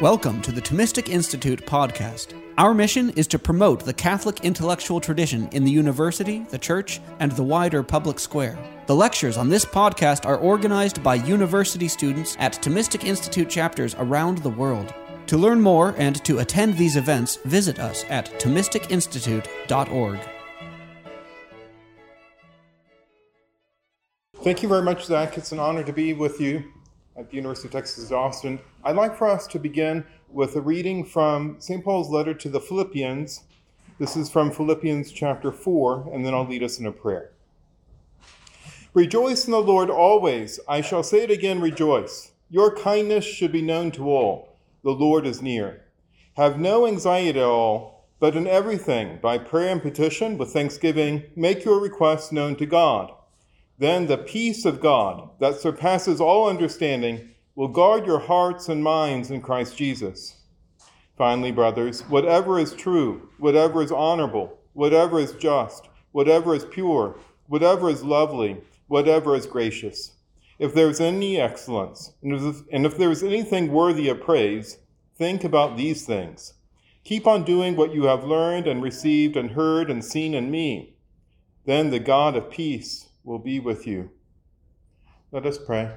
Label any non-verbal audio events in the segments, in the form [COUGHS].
Welcome to the Thomistic Institute podcast. Our mission is to promote the Catholic intellectual tradition in the university, the church, and the wider public square. The lectures on this podcast are organized by university students at Thomistic Institute chapters around the world. To learn more and to attend these events, visit us at ThomisticInstitute.org. Thank you very much, Zach. It's an honor to be with you at the University of Texas at Austin. I'd like for us to begin with a reading from St. Paul's letter to the Philippians. This is from Philippians chapter 4, and then I'll lead us in a prayer. Rejoice in the Lord always. I shall say it again, rejoice. Your kindness should be known to all. The Lord is near. Have no anxiety at all, but in everything, by prayer and petition, with thanksgiving, make your requests known to God. Then the peace of God, that surpasses all understanding, will guard your hearts and minds in Christ Jesus. Finally, brothers, whatever is true, whatever is honorable, whatever is just, whatever is pure, whatever is lovely, whatever is gracious, if there is any excellence, and if there is anything worthy of praise, think about these things. Keep on doing what you have learned and received and heard and seen in me. Then the God of peace will be with you. Let us pray.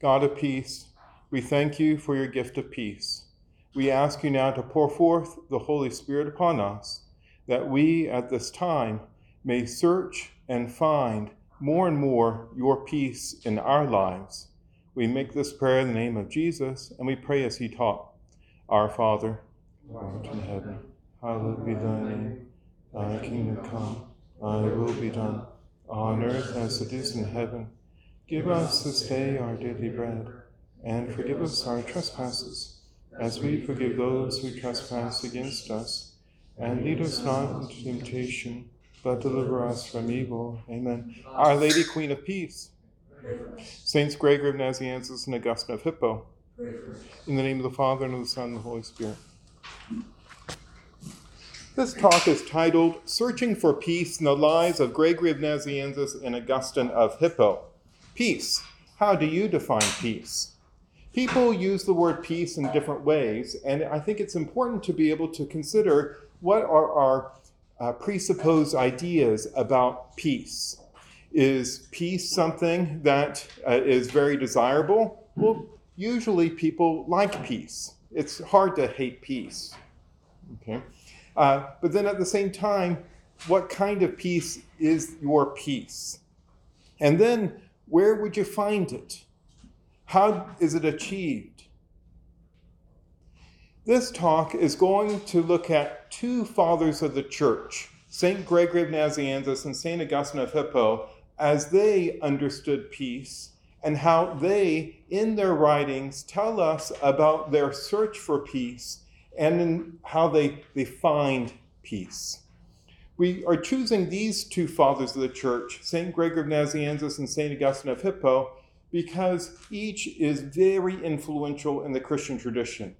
God of peace, we thank you for your gift of peace. We ask you now to pour forth the Holy Spirit upon us, that we at this time may search and find more and more your peace in our lives. We make this prayer in the name of Jesus, and we pray as he taught. Our Father, who art in heaven, hallowed be thy name. Thy kingdom come Thy will be done, on earth as it is in heaven. Give us this day our daily bread, and forgive us our trespasses, as we forgive those who trespass against us. And lead us not into temptation, but deliver us from evil. Amen. Our Lady, Queen of Peace. Saints Gregory of Nazianzus and Augustine of Hippo. In the name of the Father, and of the Son, and of the Holy Spirit. This talk is titled Searching for Peace in the Lives of Gregory of Nazianzus and Augustine of Hippo. Peace. How do you define peace? People use the word peace in different ways, and I think it's important to be able to consider what are our uh, presupposed ideas about peace. Is peace something that uh, is very desirable? Well, usually people like peace. It's hard to hate peace. Okay. Uh, but then at the same time, what kind of peace is your peace? And then where would you find it? How is it achieved? This talk is going to look at two fathers of the church, St. Gregory of Nazianzus and St. Augustine of Hippo, as they understood peace and how they, in their writings, tell us about their search for peace and in how they, they find peace. We are choosing these two fathers of the church, St. Gregory of Nazianzus and St. Augustine of Hippo, because each is very influential in the Christian tradition.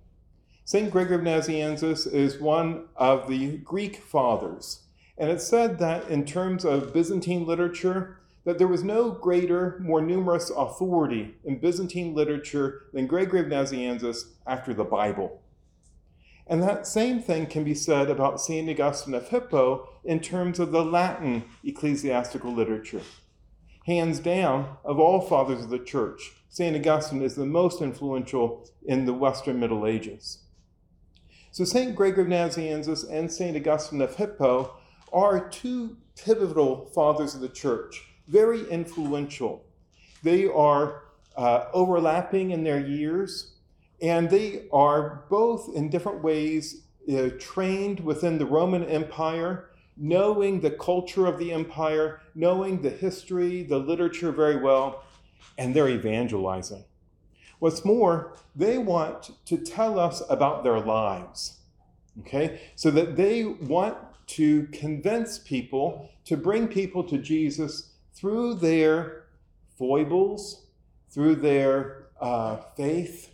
St. Gregory of Nazianzus is one of the Greek fathers, and it's said that in terms of Byzantine literature, that there was no greater, more numerous authority in Byzantine literature than Gregory of Nazianzus after the Bible. And that same thing can be said about St. Augustine of Hippo in terms of the Latin ecclesiastical literature. Hands down, of all fathers of the church, St. Augustine is the most influential in the Western Middle Ages. So, St. Gregory of Nazianzus and St. Augustine of Hippo are two pivotal fathers of the church, very influential. They are uh, overlapping in their years, and they are both in different ways uh, trained within the Roman Empire, knowing the culture of the empire, knowing the history, the literature very well, and they're evangelizing. What's more, they want to tell us about their lives, okay? So that they want to convince people, to bring people to Jesus through their foibles, through their uh, faith,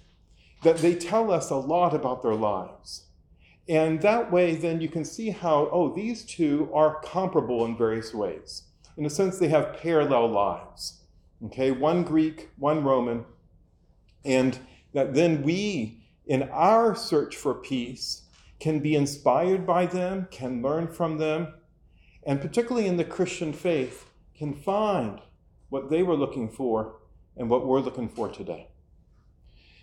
that they tell us a lot about their lives. And that way, then you can see how, oh, these two are comparable in various ways. In a sense, they have parallel lives. Okay, one Greek, one Roman, and that then we, in our search for peace, can be inspired by them, can learn from them, and particularly in the Christian faith, can find what they were looking for and what we're looking for today.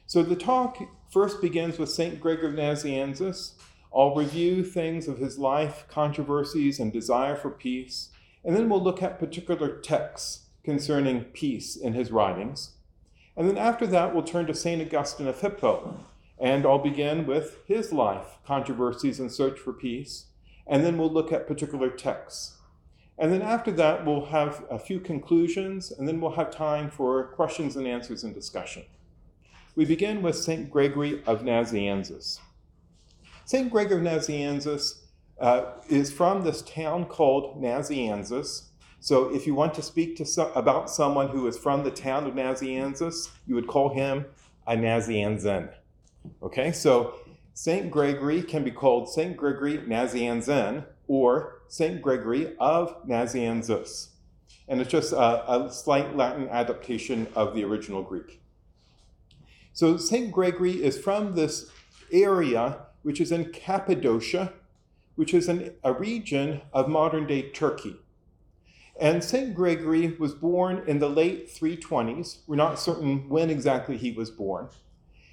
So the talk first begins with St. Gregory of Nazianzus. I'll review things of his life, controversies, and desire for peace, and then we'll look at particular texts concerning peace in his writings. And then after that, we'll turn to St. Augustine of Hippo, and I'll begin with his life, controversies, and search for peace, and then we'll look at particular texts. And then after that, we'll have a few conclusions, and then we'll have time for questions and answers and discussion. We begin with St. Gregory of Nazianzus. St. Gregory of Nazianzus uh, is from this town called Nazianzus. So if you want to speak to so- about someone who is from the town of Nazianzus, you would call him a Nazianzen. Okay, so St. Gregory can be called St. Gregory Nazianzen or St. Gregory of Nazianzus. And it's just a, a slight Latin adaptation of the original Greek. So St. Gregory is from this area which is in Cappadocia, which is an, a region of modern day Turkey. And St. Gregory was born in the late 320s. We're not certain when exactly he was born.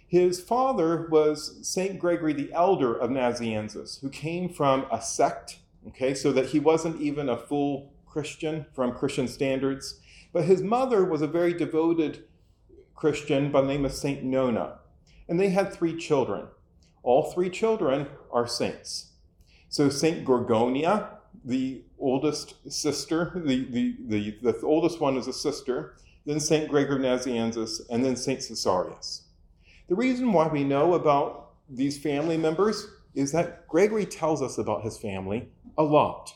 His father was St. Gregory the Elder of Nazianzus, who came from a sect, okay, so that he wasn't even a full Christian from Christian standards. But his mother was a very devoted Christian by the name of St. Nona. And they had three children. All three children are saints. So St. Gorgonia, the oldest sister, the, the, the, the oldest one is a sister, then St. Gregory Nazianzus, and then St. Caesarius. The reason why we know about these family members is that Gregory tells us about his family a lot.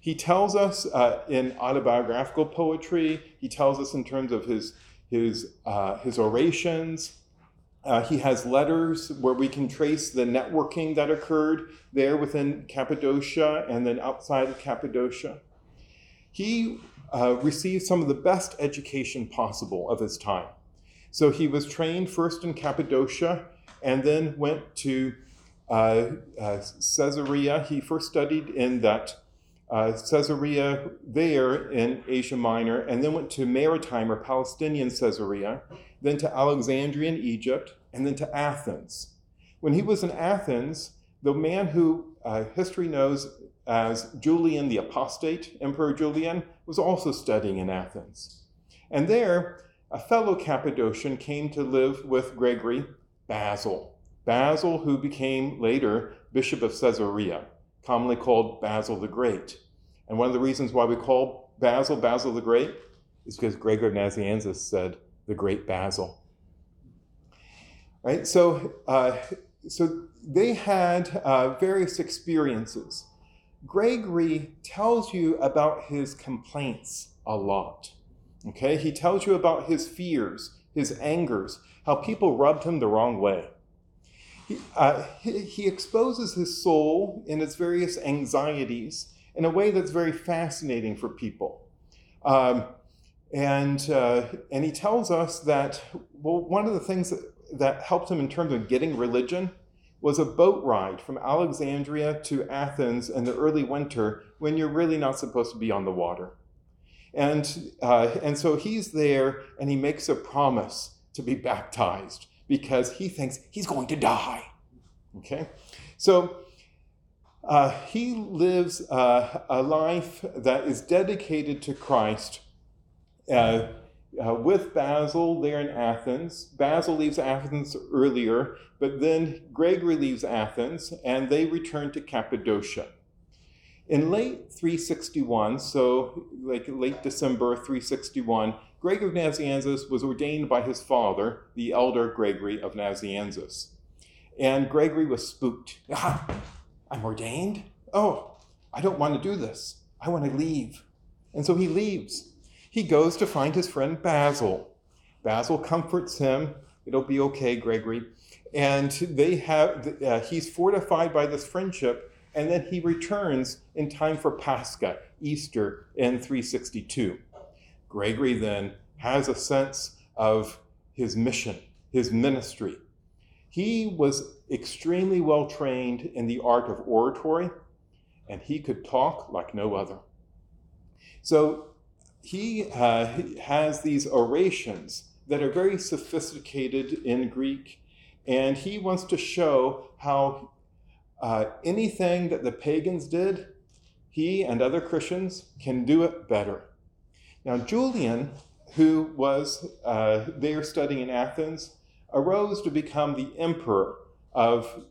He tells us uh, in autobiographical poetry, he tells us in terms of his, his, uh, his orations. Uh, he has letters where we can trace the networking that occurred there within Cappadocia and then outside of Cappadocia. He uh, received some of the best education possible of his time. So he was trained first in Cappadocia and then went to uh, uh, Caesarea. He first studied in that uh, Caesarea there in Asia Minor, and then went to maritime or Palestinian Caesarea, then to Alexandria in Egypt, and then to Athens. When he was in Athens, the man who uh, history knows as Julian the Apostate, Emperor Julian, was also studying in Athens. And there, a fellow Cappadocian came to live with Gregory, Basil. Basil, who became later Bishop of Caesarea, commonly called Basil the Great. And one of the reasons why we call Basil Basil the Great is because Gregory of Nazianzus said, the Great Basil. Right? So, uh, so they had uh, various experiences. Gregory tells you about his complaints a lot. Okay, he tells you about his fears, his angers, how people rubbed him the wrong way. He, uh, he, exposes his soul in its various anxieties in a way that's very fascinating for people. Um, and, uh, and he tells us that, well, one of the things that, that helped him in terms of getting religion was a boat ride from Alexandria to Athens in the early winter when you're really not supposed to be on the water. And, uh, and so he's there and he makes a promise to be baptized because he thinks he's going to die. Okay? So uh, he lives uh, a life that is dedicated to Christ uh, uh, with Basil there in Athens. Basil leaves Athens earlier, but then Gregory leaves Athens and they return to Cappadocia. In late 361, so like late December 361, Gregory of Nazianzus was ordained by his father, the elder Gregory of Nazianzus. And Gregory was spooked. Ah, I'm ordained? Oh, I don't want to do this. I want to leave. And so he leaves. He goes to find his friend Basil. Basil comforts him. It'll be okay, Gregory. And they have, uh, he's fortified by this friendship and then he returns in time for Pascha, Easter, in 362. Gregory then has a sense of his mission, his ministry. He was extremely well trained in the art of oratory, and he could talk like no other. So he uh, has these orations that are very sophisticated in Greek, and he wants to show how uh, anything that the pagans did, he and other Christians can do it better. Now, Julian, who was uh, there studying in Athens, arose to become the emperor of,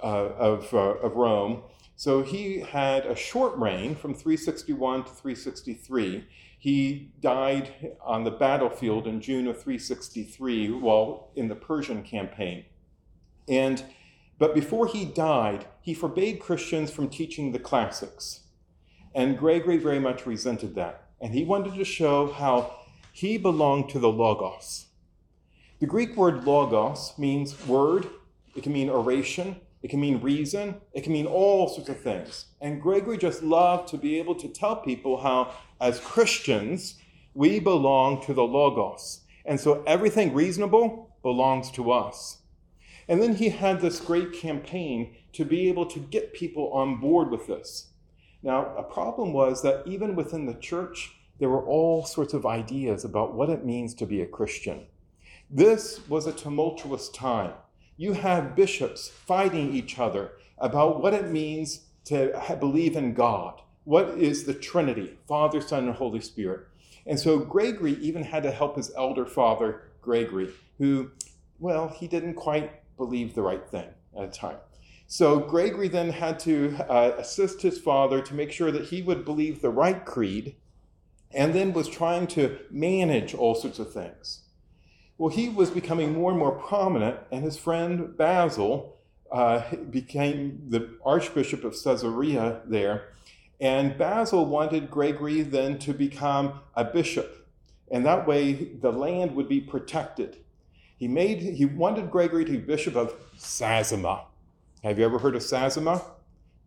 uh, of, uh, of Rome. So he had a short reign from 361 to 363. He died on the battlefield in June of 363 while in the Persian campaign. And but before he died, he forbade Christians from teaching the classics. And Gregory very much resented that. And he wanted to show how he belonged to the Logos. The Greek word logos means word, it can mean oration, it can mean reason, it can mean all sorts of things. And Gregory just loved to be able to tell people how, as Christians, we belong to the Logos. And so everything reasonable belongs to us. And then he had this great campaign to be able to get people on board with this. Now, a problem was that even within the church, there were all sorts of ideas about what it means to be a Christian. This was a tumultuous time. You have bishops fighting each other about what it means to believe in God. What is the Trinity, Father, Son, and Holy Spirit? And so Gregory even had to help his elder father, Gregory, who, well, he didn't quite believe the right thing at a time. So Gregory then had to uh, assist his father to make sure that he would believe the right creed and then was trying to manage all sorts of things. Well, he was becoming more and more prominent, and his friend Basil uh, became the Archbishop of Caesarea there. And Basil wanted Gregory then to become a bishop, and that way the land would be protected. He made he wanted Gregory to be bishop of Sasima. Have you ever heard of Sasima?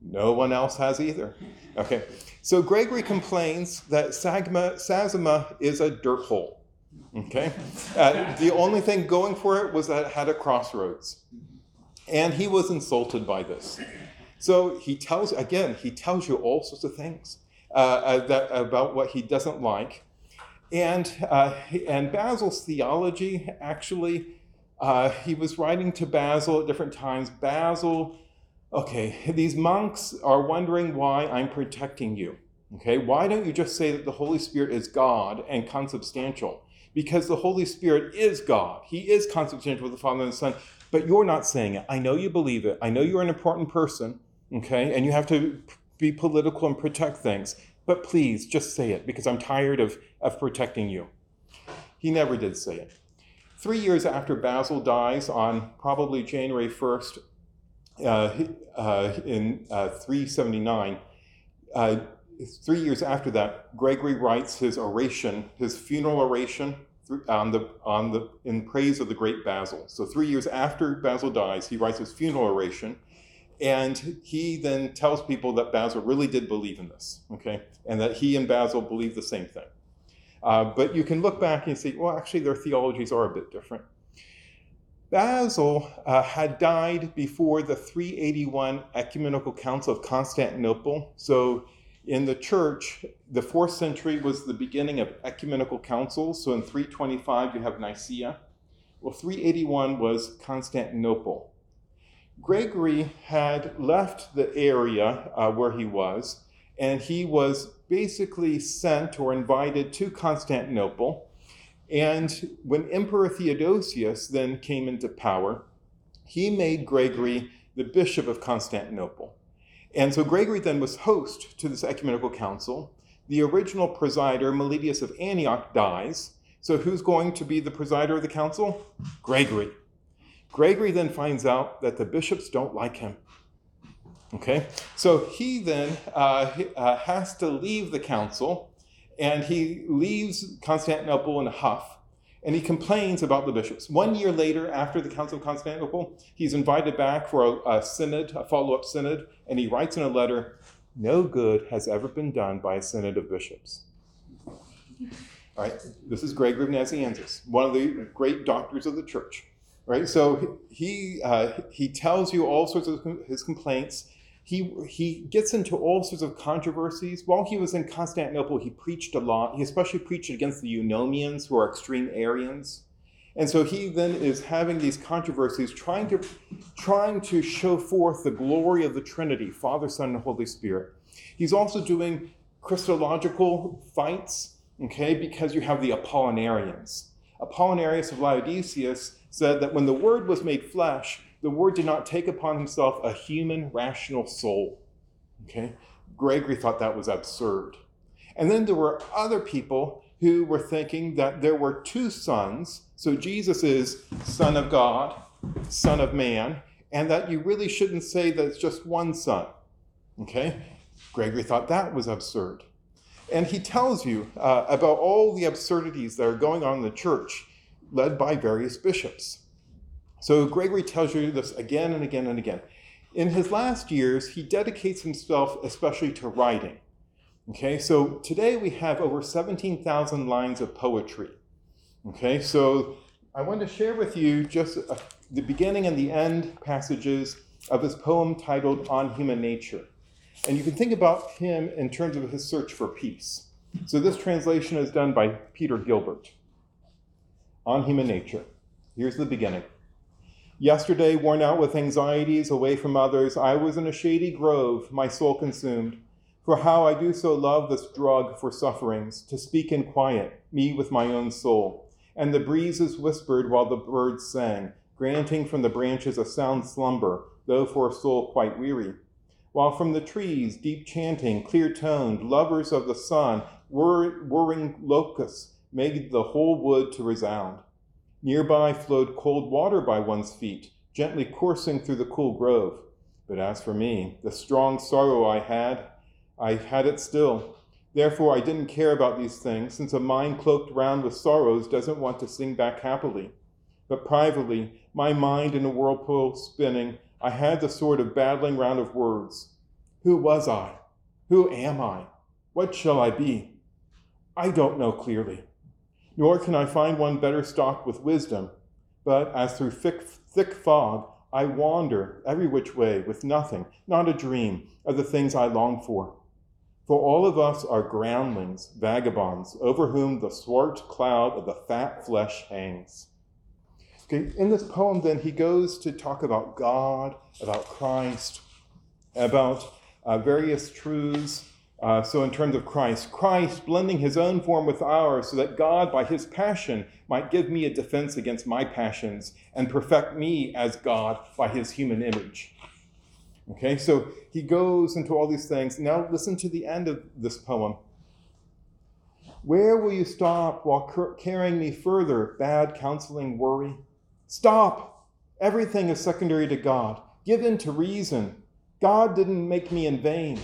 No one else has either. Okay, so Gregory complains that Sasima, is a dirt hole. Okay, uh, the only thing going for it was that it had a crossroads, and he was insulted by this. So he tells again, he tells you all sorts of things uh, uh that, about what he doesn't like, and, uh, and Basil's theology, actually, uh, he was writing to Basil at different times. Basil, okay, these monks are wondering why I'm protecting you. Okay, why don't you just say that the Holy Spirit is God and consubstantial? Because the Holy Spirit is God. He is consubstantial with the Father and the Son, but you're not saying it. I know you believe it. I know you're an important person, okay, and you have to be political and protect things. But please, just say it because I'm tired of, of protecting you. He never did say it. Three years after Basil dies, on probably January 1st, uh, uh, in uh, 379, uh, three years after that, Gregory writes his oration, his funeral oration on the, on the, in praise of the great Basil. So three years after Basil dies, he writes his funeral oration and he then tells people that Basil really did believe in this, okay, and that he and Basil believe the same thing. Uh, but you can look back and see, well, actually, their theologies are a bit different. Basil uh, had died before the 381 Ecumenical Council of Constantinople. So, in the church, the fourth century was the beginning of ecumenical councils. So, in 325, you have Nicaea. Well, 381 was Constantinople. Gregory had left the area uh, where he was, and he was basically sent or invited to Constantinople. And when Emperor Theodosius then came into power, he made Gregory the bishop of Constantinople. And so Gregory then was host to this ecumenical council. The original presider, Meletius of Antioch, dies. So who's going to be the presider of the council? Gregory. Gregory then finds out that the bishops don't like him. Okay, so he then uh, uh, has to leave the council and he leaves Constantinople in a huff and he complains about the bishops. One year later, after the Council of Constantinople, he's invited back for a, a synod, a follow up synod, and he writes in a letter No good has ever been done by a synod of bishops. All right, this is Gregory of Nazianzus, one of the great doctors of the church. right? So he uh, he tells you all sorts of his complaints. He he gets into all sorts of controversies. While he was in Constantinople, he preached a lot. He especially preached against the Eunomians, who are extreme Arians. And so he then is having these controversies, trying to trying to show forth the glory of the Trinity, Father, Son, and Holy Spirit. He's also doing Christological fights, okay, because you have the Apollinarians. Apollinarius of Laodicea said that when the Word was made flesh, the Word did not take upon himself a human rational soul. Okay? Gregory thought that was absurd. And then there were other people who were thinking that there were two sons. So Jesus is Son of God, Son of Man, and that you really shouldn't say that it's just one son. Okay? Gregory thought that was absurd. And he tells you uh, about all the absurdities that are going on in the church, led by various bishops. So Gregory tells you this again and again and again. In his last years, he dedicates himself especially to writing. Okay, so today we have over 17,000 lines of poetry. Okay, so I want to share with you just uh, the beginning and the end passages of his poem titled On Human Nature. And you can think about him in terms of his search for peace. So this translation is done by Peter Gilbert on human nature. Here's the beginning. Yesterday, worn out with anxieties away from others, I was in a shady grove, my soul consumed. For how I do so love this drug for sufferings, to speak in quiet, me with my own soul. And the breezes whispered while the birds sang, granting from the branches a sound slumber, though for a soul quite weary while from the trees, deep chanting, clear toned, lovers of the sun, whir- whirring locusts made the whole wood to resound. Nearby flowed cold water by one's feet, gently coursing through the cool grove. But as for me, the strong sorrow I had, I had it still. Therefore, I didn't care about these things, since a mind cloaked round with sorrows doesn't want to sing back happily. But privately, my mind in a whirlpool spinning, I had the sort of battling round of words. Who was I? Who am I? What shall I be? I don't know clearly, nor can I find one better stocked with wisdom. But as through thick, thick fog, I wander every which way with nothing, not a dream, of the things I long for. For all of us are groundlings, vagabonds, over whom the swart cloud of the fat flesh hangs. Okay, in this poem, then, he goes to talk about God, about Christ, about uh, various truths. Uh, so, in terms of Christ, Christ blending his own form with ours so that God, by his passion, might give me a defense against my passions and perfect me as God by his human image. Okay, so he goes into all these things. Now, listen to the end of this poem. Where will you stop while carrying me further, bad counseling worry? Stop! Everything is secondary to God. Give in to reason. God didn't make me in vain.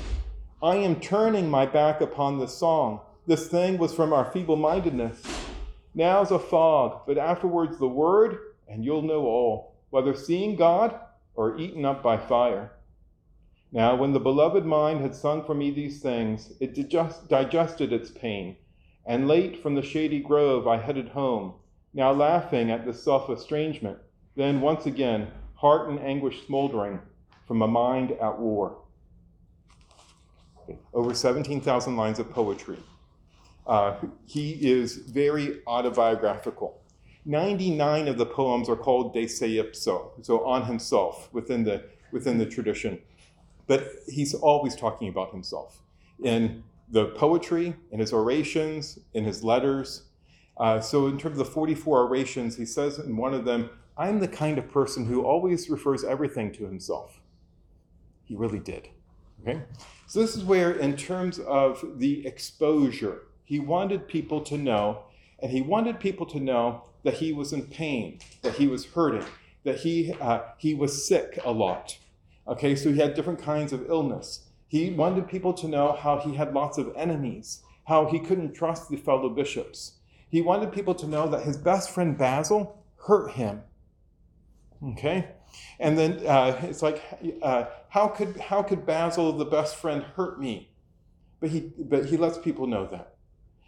I am turning my back upon this song. This thing was from our feeble mindedness. Now's a fog, but afterwards the word, and you'll know all, whether seeing God or eaten up by fire. Now, when the beloved mind had sung for me these things, it digest, digested its pain, and late from the shady grove I headed home now laughing at this self estrangement, then once again, heart and anguish smoldering from a mind at war. Over 17,000 lines of poetry. Uh, he is very autobiographical. 99 of the poems are called de se ipso, so on himself within the, within the tradition. But he's always talking about himself in the poetry, in his orations, in his letters, uh, so, in terms of the 44 orations, he says in one of them, I'm the kind of person who always refers everything to himself. He really did. Okay? So, this is where, in terms of the exposure, he wanted people to know, and he wanted people to know that he was in pain, that he was hurting, that he, uh, he was sick a lot. Okay, so he had different kinds of illness. He wanted people to know how he had lots of enemies, how he couldn't trust the fellow bishops he wanted people to know that his best friend Basil hurt him. Okay? And then uh, it's like, uh, how, could, how could Basil, the best friend, hurt me? But he, but he lets people know that.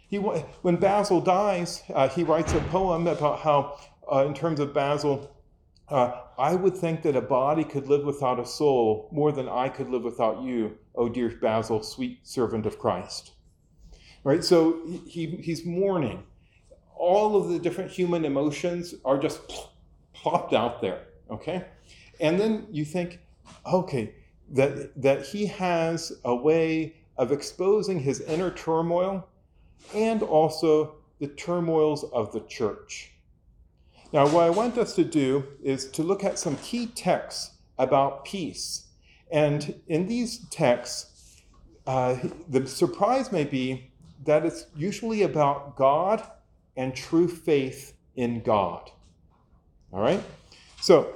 He, when Basil dies, uh, he writes a poem about how, uh, in terms of Basil, uh, I would think that a body could live without a soul more than I could live without you, oh dear Basil, sweet servant of Christ. Right? So he, he's mourning. All of the different human emotions are just plopped out there. Okay? And then you think, okay, that, that he has a way of exposing his inner turmoil and also the turmoils of the church. Now, what I want us to do is to look at some key texts about peace. And in these texts, uh, the surprise may be that it's usually about God and true faith in God. All right? So,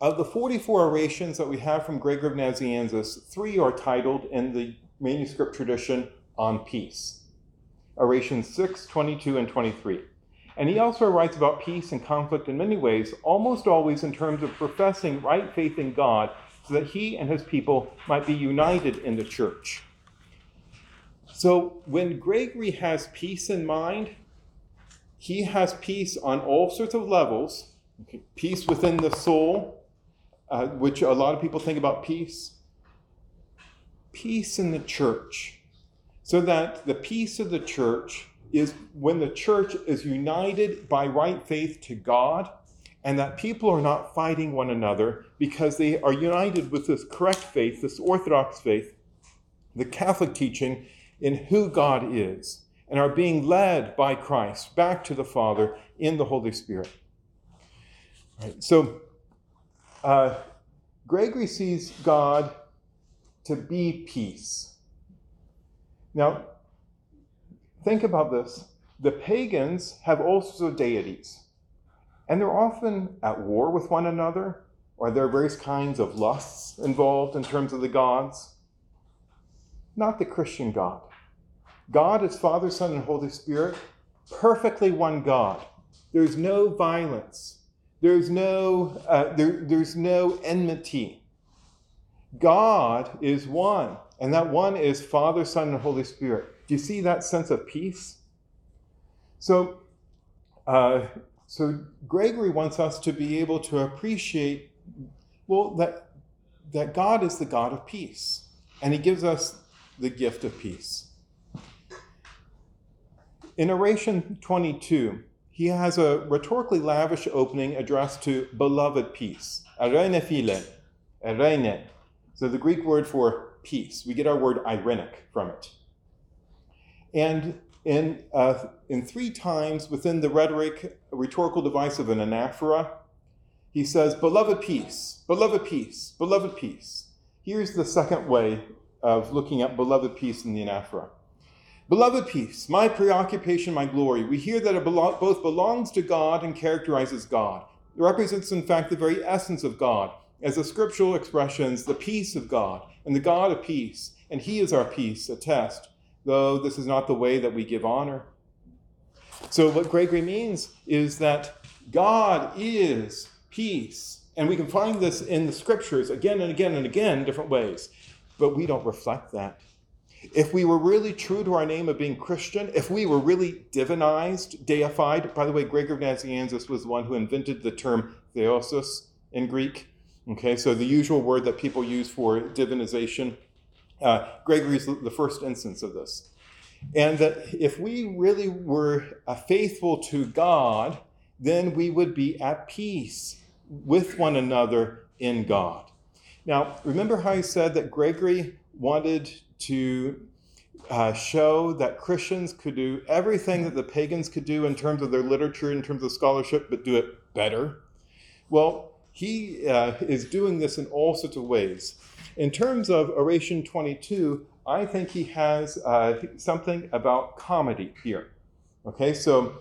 of the 44 orations that we have from Gregory of Nazianzus, three are titled in the manuscript tradition on peace. Orations 6, 22, and 23. And he also writes about peace and conflict in many ways, almost always in terms of professing right faith in God so that he and his people might be united in the church. So when Gregory has peace in mind, he has peace on all sorts of levels okay, peace within the soul, uh, which a lot of people think about peace, peace in the church, so that the peace of the church is when the church is united by right faith to God, and that people are not fighting one another because they are united with this correct faith, this Orthodox faith, the Catholic teaching in who God is, and are being led by Christ back to the Father in the Holy Spirit. Right, so, uh, Gregory sees God to be peace. Now, Think about this. The pagans have also deities, and they're often at war with one another, or there are various kinds of lusts involved in terms of the gods. Not the Christian God. God is Father, Son, and Holy Spirit, perfectly one God. There's no violence. There's no, uh, there, there's no enmity. God is one, and that one is Father, Son, and Holy Spirit. Do you see that sense of peace? So, uh, so Gregory wants us to be able to appreciate, well, that that God is the God of peace, and He gives us the gift of peace. In Oration 22, he has a rhetorically lavish opening addressed to beloved peace. Eirene phile, eirene. So the Greek word for peace. We get our word irenic from it. And in, uh, in three times within the rhetoric, rhetorical device of an anaphora, he says, Beloved peace, beloved peace, beloved peace. Here's the second way of looking at beloved peace in the anaphora. Beloved peace, my preoccupation, my glory. We hear that it both belongs to God and characterizes God. It represents, in fact, the very essence of God, as the scriptural expressions, the peace of God and the God of peace, and He is our peace, attest though this is not the way that we give honor. So, what Gregory means is that God is peace. And we can find this in the scriptures again and again and again, different ways. But we don't reflect that. If we were really true to our name of being Christian, if we were really divinized, deified, by the way, Gregory of Nazianzus was the one who invented the term theosis in Greek. Okay, so the usual word that people use for divinization uh, Gregory's the first instance of this. And that if we really were uh, faithful to God, then we would be at peace with one another in God. Now, remember how I said that Gregory wanted to uh, show that Christians could do everything that the pagans could do in terms of their literature, in terms of scholarship, but do it better? Well, he uh, is doing this in all sorts of ways. In terms of Oration 22, I think he has uh, something about comedy here. Okay, so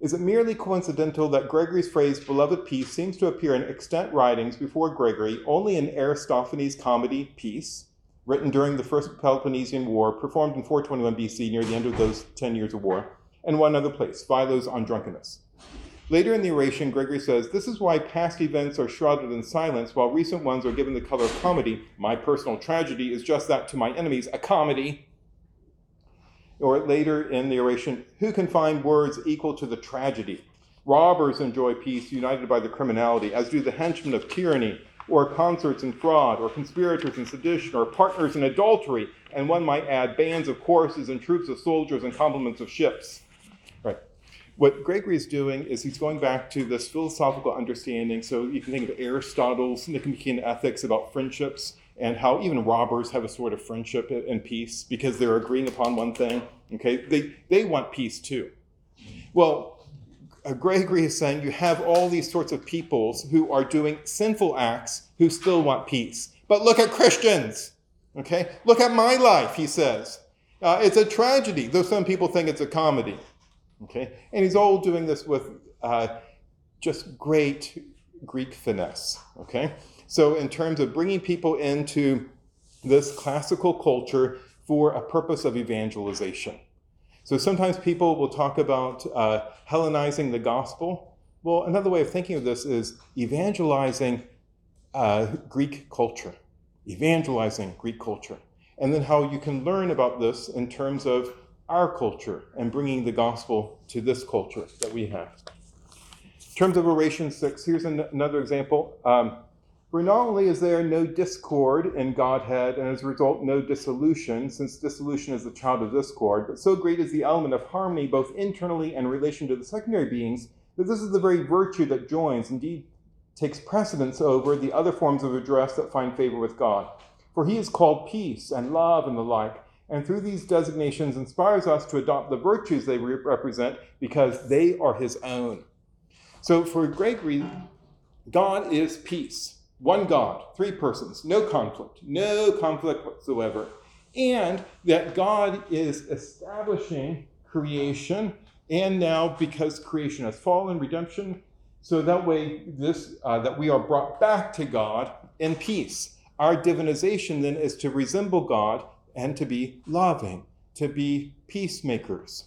is it merely coincidental that Gregory's phrase, beloved peace, seems to appear in extant writings before Gregory only in Aristophanes' comedy Peace, written during the First Peloponnesian War, performed in 421 BC near the end of those 10 years of war, and one other place, Philo's on drunkenness? Later in the oration, Gregory says, This is why past events are shrouded in silence, while recent ones are given the color of comedy. My personal tragedy is just that to my enemies, a comedy. Or later in the oration, Who can find words equal to the tragedy? Robbers enjoy peace united by the criminality, as do the henchmen of tyranny, or concerts in fraud, or conspirators in sedition, or partners in adultery, and one might add bands of horses and troops of soldiers and complements of ships. Right. What Gregory is doing is he's going back to this philosophical understanding. So you can think of Aristotle's Nicomachean Ethics about friendships and how even robbers have a sort of friendship and peace because they're agreeing upon one thing. Okay, they, they want peace too. Well, Gregory is saying you have all these sorts of peoples who are doing sinful acts who still want peace. But look at Christians. Okay, look at my life, he says. Uh, it's a tragedy, though some people think it's a comedy. Okay, and he's all doing this with uh, just great Greek finesse. Okay, so in terms of bringing people into this classical culture for a purpose of evangelization. So sometimes people will talk about uh, Hellenizing the gospel. Well, another way of thinking of this is evangelizing uh, Greek culture, evangelizing Greek culture, and then how you can learn about this in terms of our culture and bringing the gospel to this culture that we have. In terms of Oration 6, here's an- another example. Um, for not only is there no discord in Godhead, and as a result, no dissolution, since dissolution is the child of discord, but so great is the element of harmony both internally and in relation to the secondary beings that this is the very virtue that joins, indeed takes precedence over the other forms of address that find favor with God. For he is called peace and love and the like, and through these designations inspires us to adopt the virtues they represent because they are his own. So for Gregory, God is peace one God, three persons, no conflict, no conflict whatsoever. And that God is establishing creation, and now because creation has fallen, redemption, so that way this uh, that we are brought back to God in peace. Our divinization then is to resemble God and to be loving, to be peacemakers.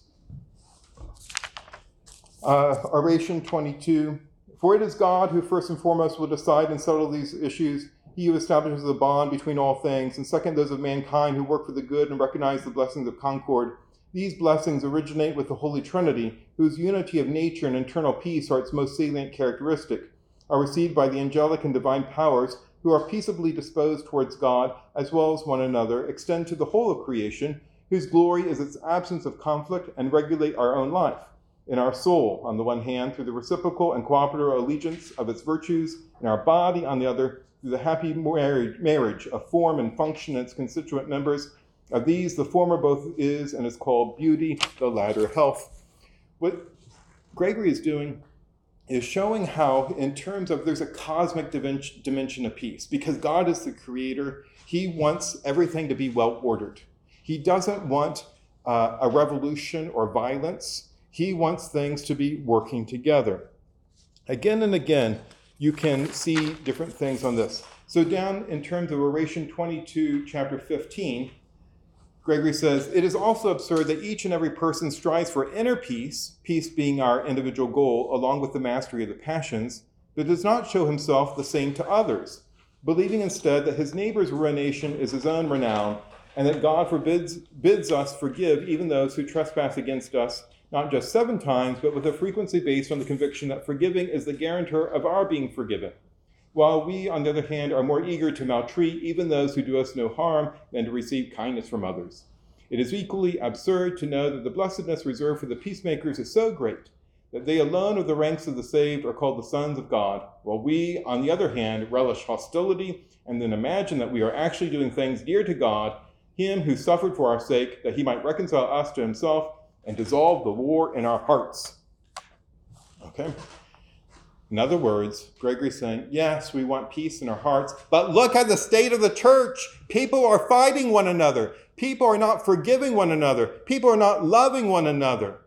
Uh, Oration 22 for it is God who first and foremost will decide and settle these issues. He who establishes the bond between all things, and second, those of mankind who work for the good and recognize the blessings of concord. These blessings originate with the Holy Trinity, whose unity of nature and internal peace are its most salient characteristic, are received by the angelic and divine powers who are peaceably disposed towards God as well as one another, extend to the whole of creation, whose glory is its absence of conflict, and regulate our own life in our soul, on the one hand, through the reciprocal and cooperative allegiance of its virtues, in our body, on the other, through the happy marriage of form and function and its constituent members. Of these, the former both is and is called beauty, the latter health. What Gregory is doing is showing how, in terms of there's a cosmic dimension of peace, because God is the creator, he wants everything to be well ordered. He doesn't want uh, a revolution or violence. He wants things to be working together. Again and again, you can see different things on this. So, down in terms of Oration 22, chapter 15, Gregory says, It is also absurd that each and every person strives for inner peace, peace being our individual goal, along with the mastery of the passions, but does not show himself the same to others, believing instead that his neighbor's ruination is his own renown, and that God forbids, bids us forgive even those who trespass against us not just seven times, but with a frequency based on the conviction that forgiving is the guarantor of our being forgiven. While we, on the other hand, are more eager to maltreat even those who do us no harm than to receive kindness from others. It is equally absurd to know that the blessedness reserved for the peacemakers is so great that they alone of the ranks of the saved are called the sons of God, while we, on the other hand, relish hostility and then imagine that we are actually doing things dear to God, Him who suffered for our sake, that He might reconcile us to Himself and dissolve the war in our hearts. Okay? In other words, Gregory's saying, yes, we want peace in our hearts, but look at the state of the church. People are fighting one another. People are not forgiving one another. People are not loving one another.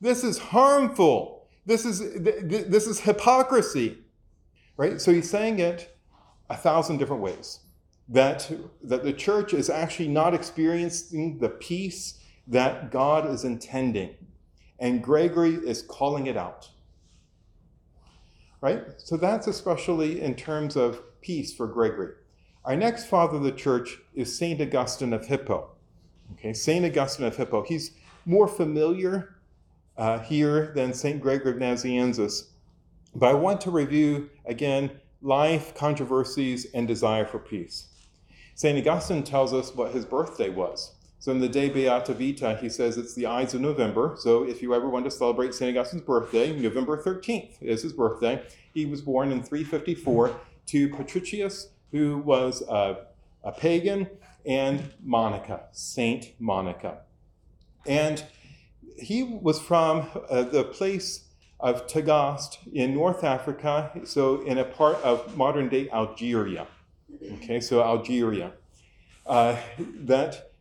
This is harmful. This is, this is hypocrisy. Right? So he's saying it a thousand different ways. That, that the church is actually not experiencing the peace that God is intending. And Gregory is calling it out. Right? So that's especially in terms of peace for Gregory. Our next father of the church is St. Augustine of Hippo. Okay, St. Augustine of Hippo. He's more familiar uh, here than St. Gregory of Nazianzus. But I want to review again life, controversies, and desire for peace. St. Augustine tells us what his birthday was. So in the De Beata Vita, he says it's the Ides of November. So if you ever want to celebrate St. Augustine's birthday, November 13th is his birthday. He was born in 354 to Patricius, who was a, a pagan, and Monica, Saint Monica. And he was from uh, the place of Tagaste in North Africa, so in a part of modern day Algeria. Okay, so Algeria. Uh, that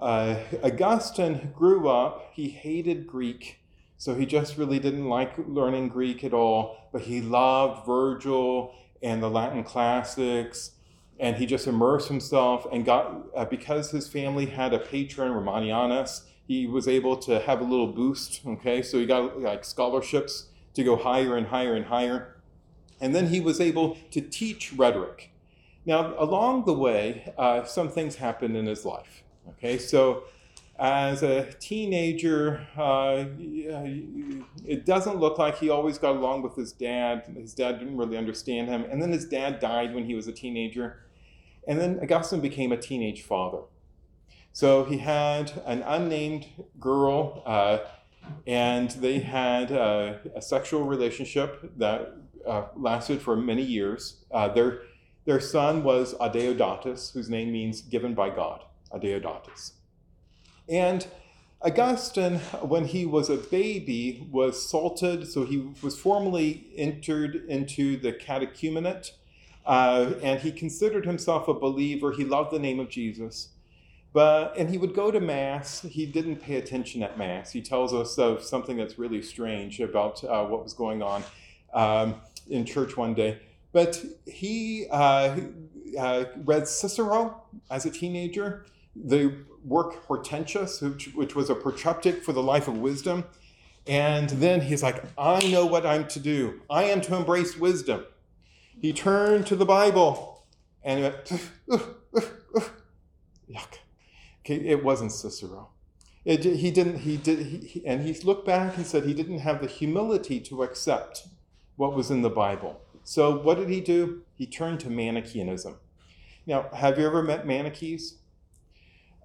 uh, Augustine grew up, he hated Greek, so he just really didn't like learning Greek at all, but he loved Virgil and the Latin classics, and he just immersed himself and got, uh, because his family had a patron, Romanianus, he was able to have a little boost, okay? So he got like scholarships to go higher and higher and higher. And then he was able to teach rhetoric. Now, along the way, uh, some things happened in his life. Okay, so as a teenager, uh, it doesn't look like he always got along with his dad. His dad didn't really understand him. And then his dad died when he was a teenager. And then Augustine became a teenage father. So he had an unnamed girl, uh, and they had uh, a sexual relationship that uh, lasted for many years. Uh, their, their son was Adeodatus, whose name means given by God, Adeodatus. And Augustine, when he was a baby, was salted, so he was formally entered into the catechumenate, uh, and he considered himself a believer. He loved the name of Jesus. But, and he would go to Mass. He didn't pay attention at Mass. He tells us of something that's really strange about uh, what was going on um, in church one day. But he uh, uh, read Cicero as a teenager, the work Hortensius, which, which was a protreptic for the life of wisdom. And then he's like, I know what I'm to do. I am to embrace wisdom. He turned to the Bible and went, yuck. Okay, it wasn't Cicero. It, he didn't. He did. He, and he looked back and said he didn't have the humility to accept what was in the Bible. So what did he do? He turned to Manichaeanism. Now, have you ever met Manichees?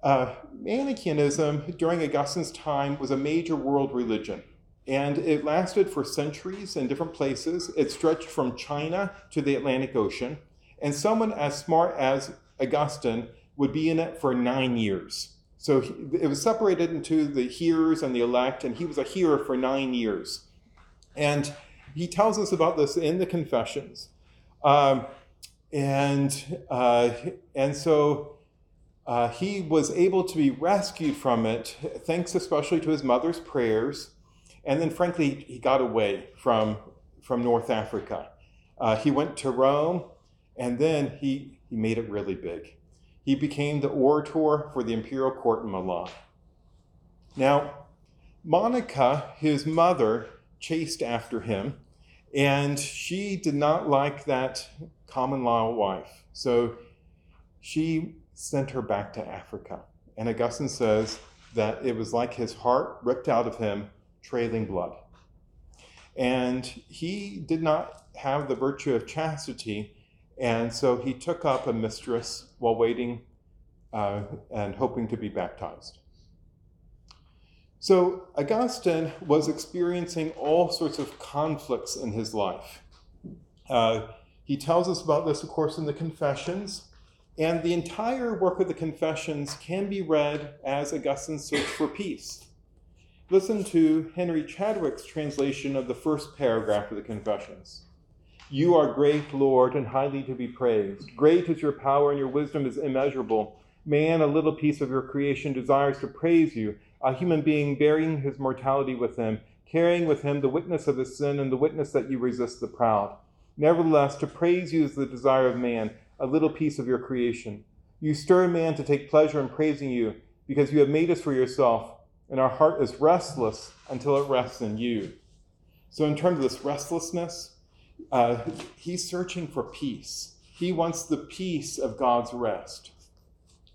Uh, Manichaeanism during Augustine's time was a major world religion, and it lasted for centuries in different places. It stretched from China to the Atlantic Ocean, and someone as smart as Augustine would be in it for nine years. So it was separated into the hearers and the elect, and he was a hearer for nine years. And he tells us about this in the Confessions. Um, and, uh, and so uh, he was able to be rescued from it, thanks especially to his mother's prayers. And then, frankly, he got away from, from North Africa. Uh, he went to Rome, and then he, he made it really big. He became the orator for the imperial court in Milan. Now, Monica, his mother, chased after him, and she did not like that common law wife. So she sent her back to Africa. And Augustine says that it was like his heart ripped out of him, trailing blood. And he did not have the virtue of chastity, and so he took up a mistress while waiting uh, and hoping to be baptized. So Augustine was experiencing all sorts of conflicts in his life. Uh, he tells us about this, of course, in the Confessions. And the entire work of the Confessions can be read as Augustine's search for peace. Listen to Henry Chadwick's translation of the first paragraph of the Confessions. You are great, Lord, and highly to be praised. Great is your power, and your wisdom is immeasurable. Man, a little piece of your creation, desires to praise you, a human being bearing his mortality with him, carrying with him the witness of his sin and the witness that you resist the proud. Nevertheless, to praise you is the desire of man, a little piece of your creation. You stir a man to take pleasure in praising you, because you have made us for yourself, and our heart is restless until it rests in you. So, in terms of this restlessness, uh, he's searching for peace. He wants the peace of God's rest.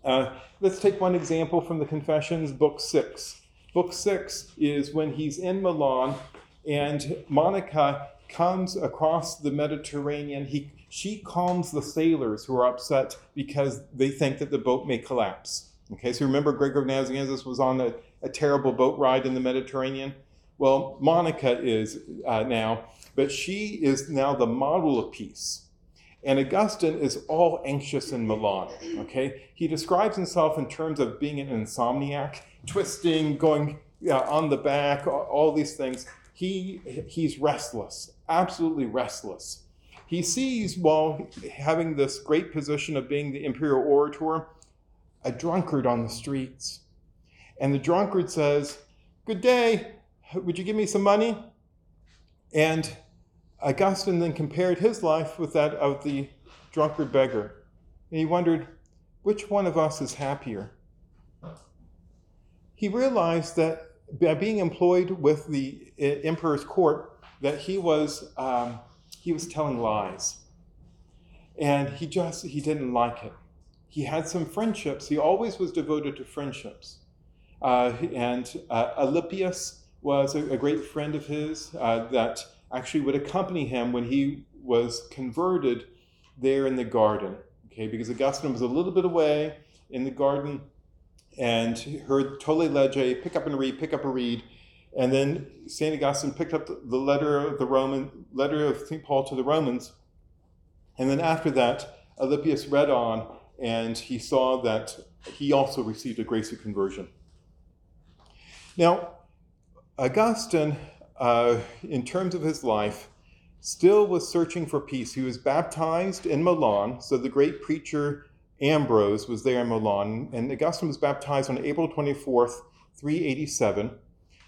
Uh, let's take one example from the Confessions, Book 6. Book six is when he's in Milan and Monica comes across the Mediterranean. He, she calms the sailors who are upset because they think that the boat may collapse. Okay, so remember Gregory Nazianzus was on a, a, terrible boat ride in the Mediterranean? Well, Monica is uh, now, but she is now the model of peace. And Augustine is all anxious in Milan. Okay, he describes himself in terms of being an insomniac, twisting, going yeah, on the back, all these things. He he's restless, absolutely restless. He sees while having this great position of being the imperial orator, a drunkard on the streets, and the drunkard says, "Good day. Would you give me some money?" And Augustine then compared his life with that of the drunkard beggar. And he wondered, which one of us is happier? He realized that by being employed with the emperor's court, that he was, um, he was telling lies. And he just, he didn't like it. He had some friendships. He always was devoted to friendships. Uh, and uh, Alypius was a, a, great friend of his uh, that actually would accompany him when he was converted there in the garden. Okay, because Augustine was a little bit away in the garden and heard Tolle Lege, pick up and read, pick up and read. And then St. Augustine picked up the letter of the Roman letter of St. Paul to the Romans. And then after that, Alypius read on and he saw that he also received a grace of conversion. Now, Augustine uh, in terms of his life, still was searching for peace. He was baptized in Milan, so the great preacher Ambrose was there in Milan, and Augustine was baptized on April 24th, 387.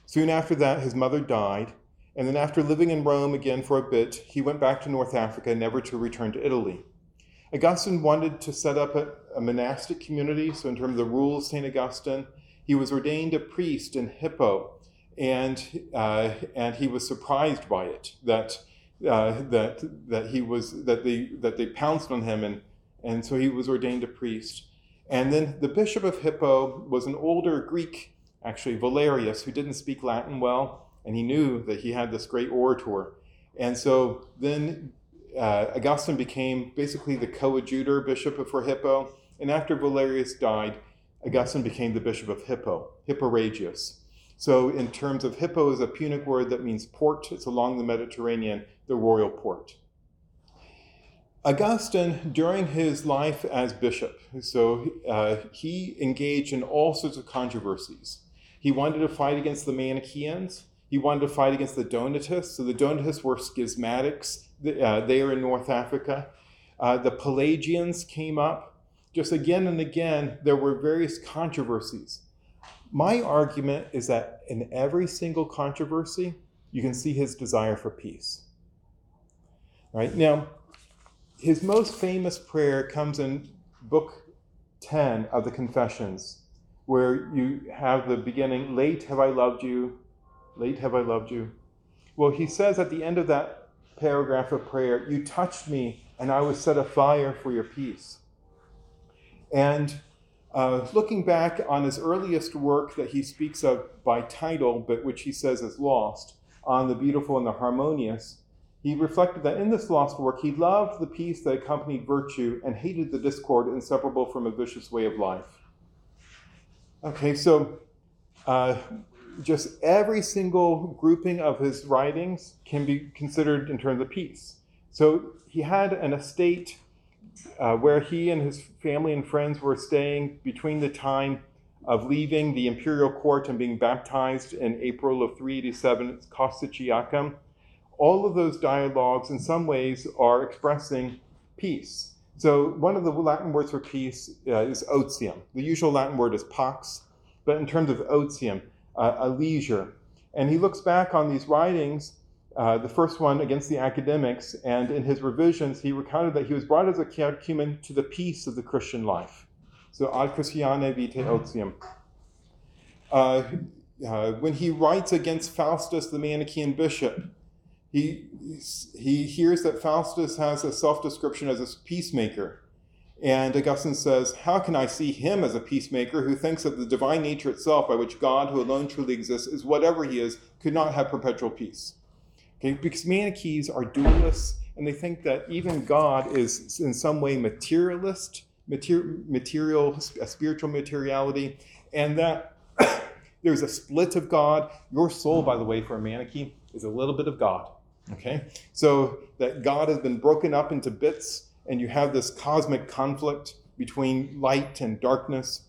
Soon after that, his mother died, and then after living in Rome again for a bit, he went back to North Africa, never to return to Italy. Augustine wanted to set up a, a monastic community, so in terms of the rules of St. Augustine, he was ordained a priest in Hippo, and uh, and he was surprised by it that uh, that that he was that they that they pounced on him and and so he was ordained a priest. And then the bishop of Hippo was an older Greek, actually Valerius, who didn't speak Latin well, and he knew that he had this great orator. And so then uh, Augustine became basically the coadjutor bishop for Hippo. And after Valerius died, Augustine became the bishop of Hippo, Hipporegius. So, in terms of Hippo is a Punic word that means port. It's along the Mediterranean, the royal port. Augustine, during his life as bishop, so uh, he engaged in all sorts of controversies. He wanted to fight against the Manichaeans. He wanted to fight against the Donatists. So the Donatists were schismatics. Uh, they are in North Africa. Uh, the Pelagians came up. Just again and again, there were various controversies. My argument is that in every single controversy, you can see his desire for peace. Right now, his most famous prayer comes in Book 10 of the Confessions, where you have the beginning, Late have I loved you, late have I loved you. Well, he says at the end of that paragraph of prayer, You touched me, and I was set afire for your peace. And uh, looking back on his earliest work that he speaks of by title, but which he says is lost, on the beautiful and the harmonious, he reflected that in this lost work, he loved the peace that accompanied virtue and hated the discord inseparable from a vicious way of life. Okay, so uh, just every single grouping of his writings can be considered in terms of peace. So he had an estate uh, where he and his family and friends were staying between the time of leaving the imperial court and being baptized in April of 387 at Cassiciacum. All of those dialogues, in some ways, are expressing peace. So, one of the Latin words for peace uh, is otium. The usual Latin word is pax, but in terms of otium, uh, a leisure. And he looks back on these writings uh, the first one against the academics, and in his revisions, he recounted that he was brought as a catechumen to the peace of the Christian life. So, ad Christianae vitae otium. Uh, uh, when he writes against Faustus, the Manichaean bishop, he, he hears that Faustus has a self description as a peacemaker. And Augustine says, How can I see him as a peacemaker who thinks that the divine nature itself, by which God, who alone truly exists, is whatever he is, could not have perpetual peace? Okay, because Manichees are dualists, and they think that even God is in some way materialist, mater- material, a spiritual materiality, and that [COUGHS] there's a split of God. Your soul, by the way, for a Manichee, is a little bit of God. Okay, so that God has been broken up into bits and you have this cosmic conflict between light and darkness.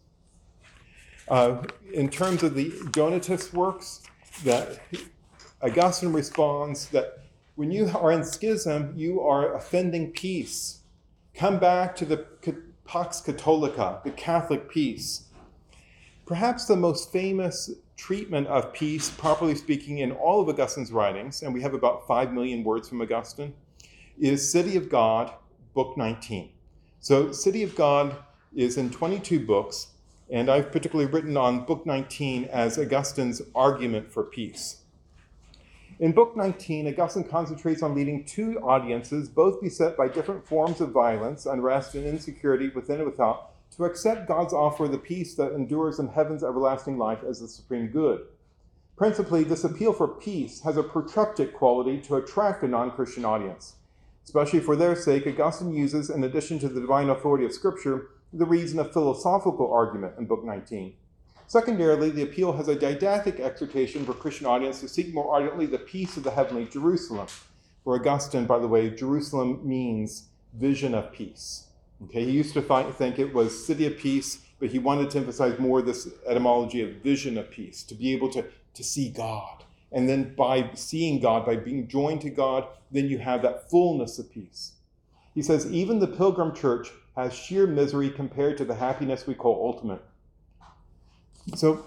Uh, in terms of the Donatist works, that Augustine responds that when you are in schism, you are offending peace. Come back to the Pax Catholica, the Catholic peace. Perhaps the most famous treatment of peace, properly speaking, in all of Augustine's writings, and we have about five million words from Augustine, is City of God, Book 19. So, City of God is in 22 books, and I've particularly written on Book 19 as Augustine's argument for peace. In Book 19, Augustine concentrates on leading two audiences, both beset by different forms of violence, unrest, and insecurity within and without, to accept God's offer of the peace that endures in heaven's everlasting life as the supreme good. Principally, this appeal for peace has a protreptic quality to attract a non Christian audience. Especially for their sake, Augustine uses, in addition to the divine authority of Scripture, the reason of philosophical argument in Book 19. Secondarily, the appeal has a didactic exhortation for Christian audience to seek more ardently the peace of the heavenly Jerusalem. For Augustine, by the way, Jerusalem means vision of peace. Okay, he used to think it was city of peace, but he wanted to emphasize more this etymology of vision of peace, to be able to, to see God. And then by seeing God, by being joined to God, then you have that fullness of peace. He says, even the pilgrim church has sheer misery compared to the happiness we call ultimate. So,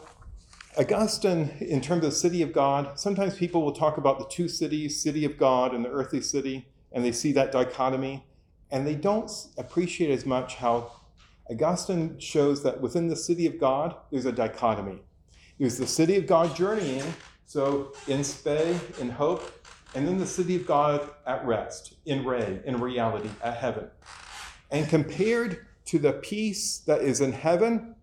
Augustine, in terms of the city of God, sometimes people will talk about the two cities, city of God and the earthly city, and they see that dichotomy, and they don't appreciate as much how Augustine shows that within the city of God, there's a dichotomy. There's the city of God journeying, so in spe, in hope, and then the city of God at rest, in re, in reality, at heaven. And compared to the peace that is in heaven,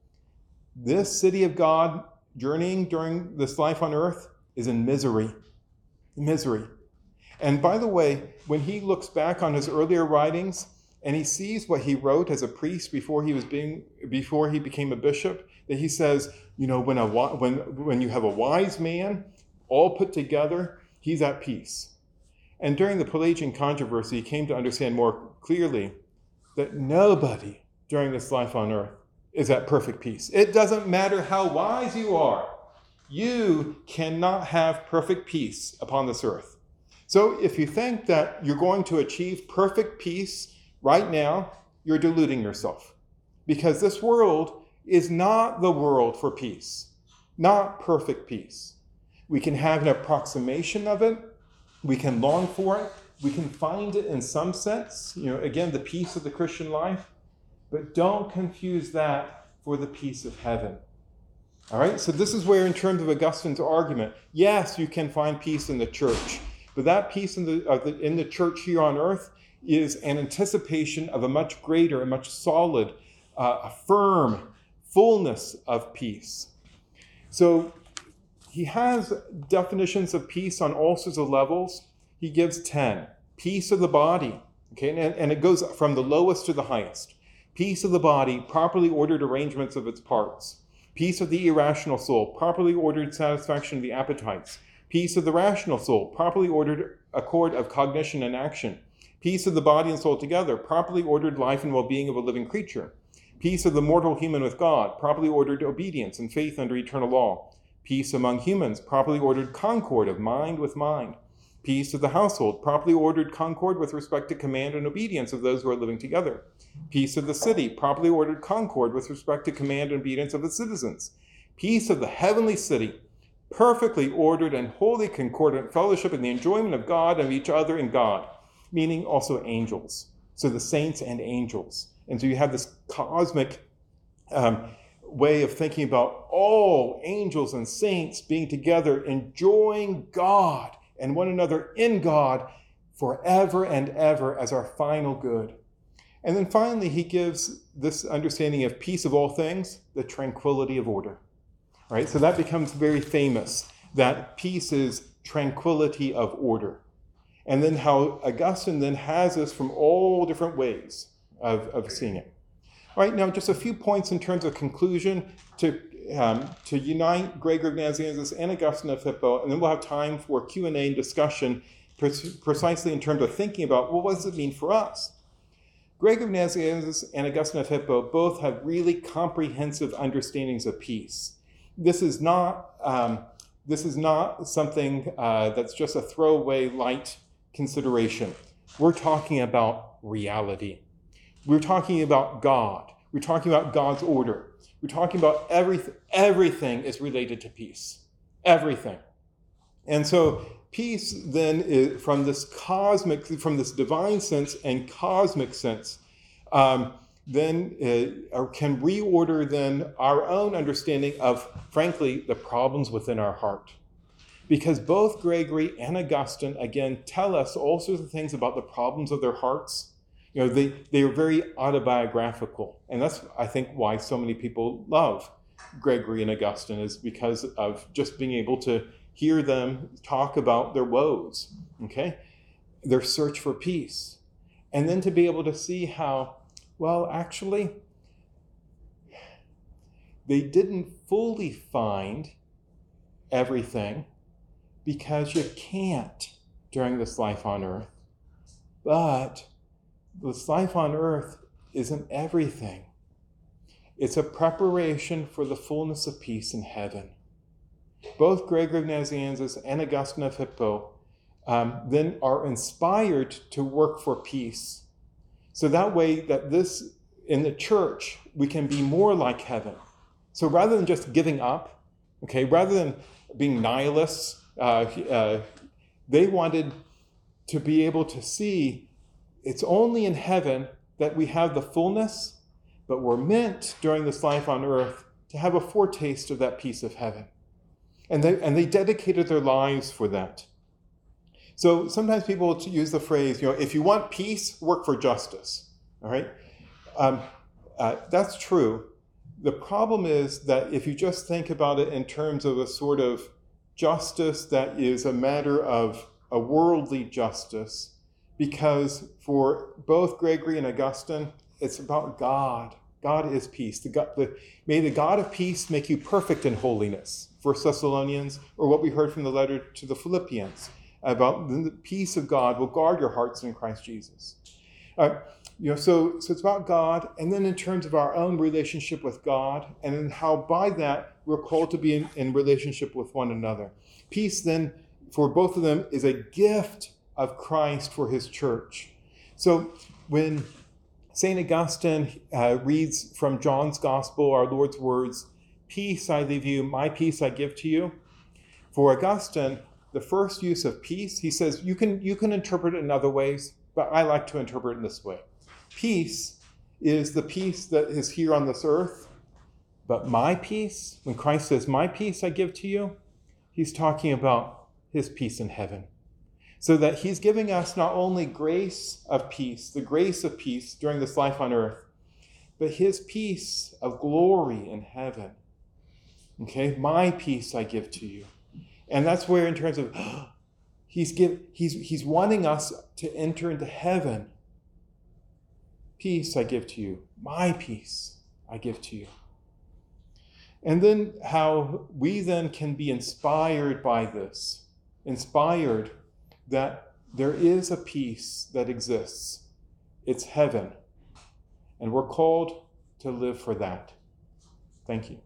this city of God journeying during this life on earth is in misery. Misery. And by the way, when he looks back on his earlier writings and he sees what he wrote as a priest before he was being before he became a bishop, that he says, you know, when a when when you have a wise man all put together, he's at peace. And during the Pelagian controversy, he came to understand more clearly that nobody during this life on earth is at perfect peace. It doesn't matter how wise you are, you cannot have perfect peace upon this earth. So if you think that you're going to achieve perfect peace right now, you're deluding yourself. Because this world is not the world for peace, not perfect peace. We can have an approximation of it. We can long for it. We can find it in some sense. You know, again, the peace of the Christian life. But don't confuse that for the peace of heaven. All right, so this is where, in terms of Augustine's argument, yes, you can find peace in the church, but that peace in the, uh, the in the church here on earth is an anticipation of a much greater, a much solid, uh, a firm fullness of peace. So he has definitions of peace on all sorts of levels. He gives 10. Peace of the body, okay, and, and it goes from the lowest to the highest. Peace of the body, properly ordered arrangements of its parts. Peace of the irrational soul, properly ordered satisfaction of the appetites. Peace of the rational soul, properly ordered accord of cognition and action. Peace of the body and soul together, properly ordered life and well being of a living creature. Peace of the mortal human with God, properly ordered obedience and faith under eternal law Peace among humans, properly ordered concord of mind with mind. Peace of the household, properly ordered concord with respect to command and obedience of those who are living together. Peace of the city, properly ordered concord with respect to command and obedience of the citizens. Peace of the heavenly city, perfectly ordered and wholly concordant fellowship in the enjoyment of God and of each other in God, meaning also angels. So the saints and angels. And so you have this cosmic um, way of thinking about all angels and saints being together, enjoying God and one another in God forever and ever as our final good. And then finally, he gives this understanding of peace of all things, the tranquility of order. Right? So that becomes very famous that peace is tranquility of order. And then how Augustine then has us from all different ways of, of seeing it. All right, now just a few points in terms of conclusion to, um, to unite Gregory of Nazianzus and Augustine of Hippo, and then we'll have time for Q&A and discussion precisely in terms of thinking about, well, what does it mean for us? Gregory of Nazianzus and Augustine of Hippo both have really comprehensive understandings of peace. This is not, um, this is not something uh, that's just a throwaway light consideration. We're talking about reality. We're talking about God. We're talking about God's order. We're talking about everything. Everything is related to peace. Everything. And so peace then is from this cosmic, from this divine sense and cosmic sense, um, then uh, can reorder then our own understanding of, frankly, the problems within our heart. Because both Gregory and Augustine, again, tell us all sorts of things about the problems of their hearts. You know, they, they are very autobiographical. And that's, I think, why so many people love Gregory and Augustine, is because of just being able to hear them talk about their woes, okay? Their search for peace. And then to be able to see how, well, actually, they didn't fully find everything because you can't during this life on earth. But this life on earth isn't everything. It's a preparation for the fullness of peace in heaven both Gregory of Nazianzus and Augustine of Hippo um, then are inspired to work for peace. So that way, that this in the church, we can be more like heaven. So rather than just giving up, okay, rather than being nihilists, uh, uh, they wanted to be able to see it's only in heaven that we have the fullness, but we're meant during this life on earth to have a foretaste of that peace of heaven. And they, and they dedicated their lives for that. So sometimes people use the phrase, you know, if you want peace, work for justice. All right? Um, uh, that's true. The problem is that if you just think about it in terms of a sort of justice that is a matter of a worldly justice, because for both Gregory and Augustine, it's about God. God is peace. The God, the, may the God of peace make you perfect in holiness. First Thessalonians, or what we heard from the letter to the Philippians about the peace of God will guard your hearts in Christ Jesus. Uh, you know, so, so it's about God, and then in terms of our own relationship with God, and then how by that we're called to be in, in relationship with one another. Peace, then, for both of them, is a gift of Christ for his church. So when St. Augustine uh, reads from John's Gospel, our Lord's words, Peace I leave you, my peace I give to you. For Augustine, the first use of peace, he says, you can, you can interpret it in other ways, but I like to interpret it in this way. Peace is the peace that is here on this earth, but my peace, when Christ says, My peace I give to you, he's talking about his peace in heaven. So that he's giving us not only grace of peace, the grace of peace during this life on earth, but his peace of glory in heaven. Okay, my peace I give to you. And that's where, in terms of, [GASPS] he's, give, he's, he's wanting us to enter into heaven. Peace I give to you. My peace I give to you. And then how we then can be inspired by this, inspired that there is a peace that exists. It's heaven. And we're called to live for that. Thank you.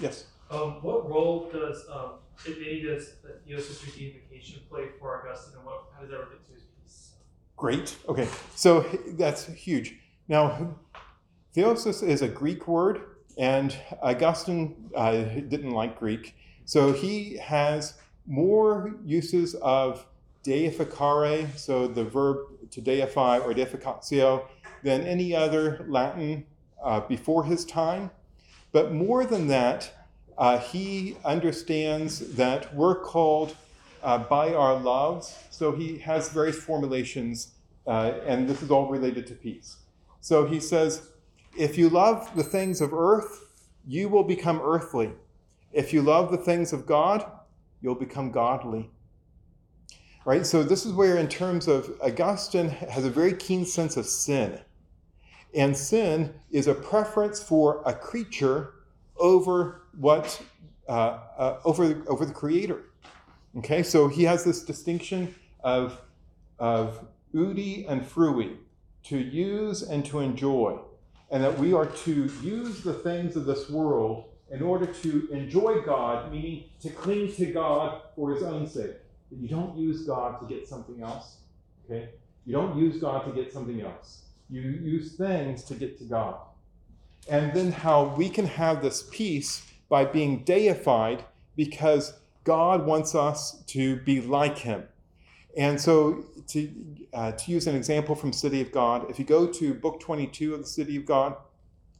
Yes. Um, what role does, um, if any, does the Theosis deification play for Augustine, and what, how does that relate to his peace? Great. Okay, so that's huge. Now, theosis is a Greek word, and Augustine uh, didn't like Greek, so he has more uses of deificare, so the verb to deify or deificatio, than any other Latin uh, before his time. But more than that, uh, he understands that we're called uh, by our loves. So he has various formulations, uh, and this is all related to peace. So he says, if you love the things of earth, you will become earthly. If you love the things of God, you'll become godly. Right? So this is where, in terms of Augustine, has a very keen sense of sin. And sin is a preference for a creature over what uh, uh, over over the creator. Okay, so he has this distinction of of uti and frui, to use and to enjoy, and that we are to use the things of this world in order to enjoy God, meaning to cling to God for His own sake. That you don't use God to get something else. Okay, you don't use God to get something else. You use things to get to God. And then how we can have this peace by being deified because God wants us to be like Him. And so, to, uh, to use an example from City of God, if you go to book 22 of the City of God,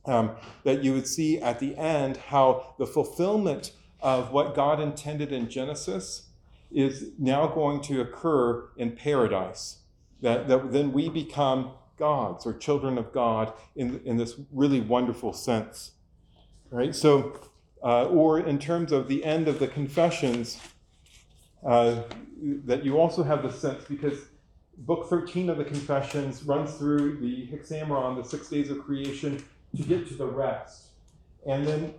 um, that you would see at the end how the fulfillment of what God intended in Genesis is now going to occur in paradise. That, that then we become gods or children of God in, in this really wonderful sense. Right? So, uh, or in terms of the end of the confessions, uh, that you also have the sense because book 13 of the confessions runs through the hexameron, the six days of creation, to get to the rest. And then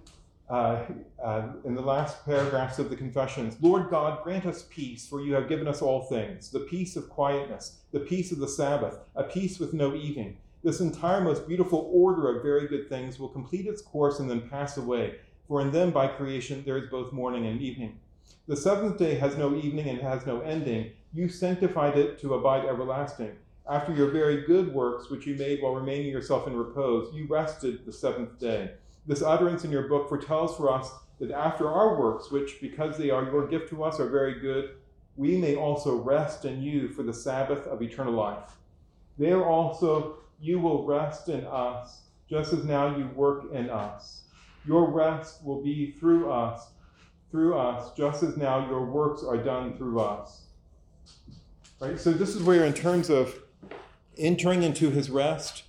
uh, uh, in the last paragraphs of the confessions, Lord God, grant us peace, for you have given us all things the peace of quietness, the peace of the Sabbath, a peace with no evening. This entire most beautiful order of very good things will complete its course and then pass away, for in them by creation there is both morning and evening. The seventh day has no evening and has no ending. You sanctified it to abide everlasting. After your very good works, which you made while remaining yourself in repose, you rested the seventh day. This utterance in your book foretells for us that after our works, which, because they are your gift to us, are very good, we may also rest in you for the Sabbath of eternal life. There also you will rest in us, just as now you work in us. Your rest will be through us, through us, just as now your works are done through us. Right? So this is where, in terms of entering into his rest,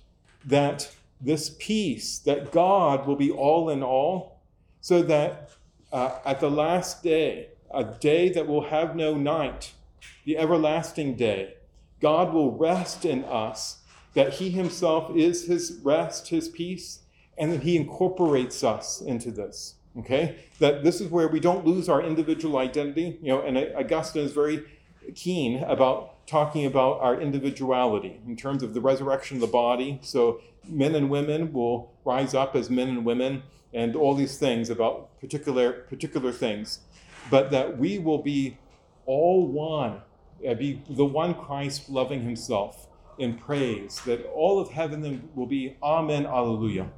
that this peace that God will be all in all, so that uh, at the last day, a day that will have no night, the everlasting day, God will rest in us, that He Himself is His rest, His peace, and that He incorporates us into this. Okay? That this is where we don't lose our individual identity. You know, and Augustine is very keen about talking about our individuality in terms of the resurrection of the body. So men and women will rise up as men and women and all these things about particular particular things but that we will be all one uh, be the one christ loving himself in praise that all of heaven will be amen alleluia.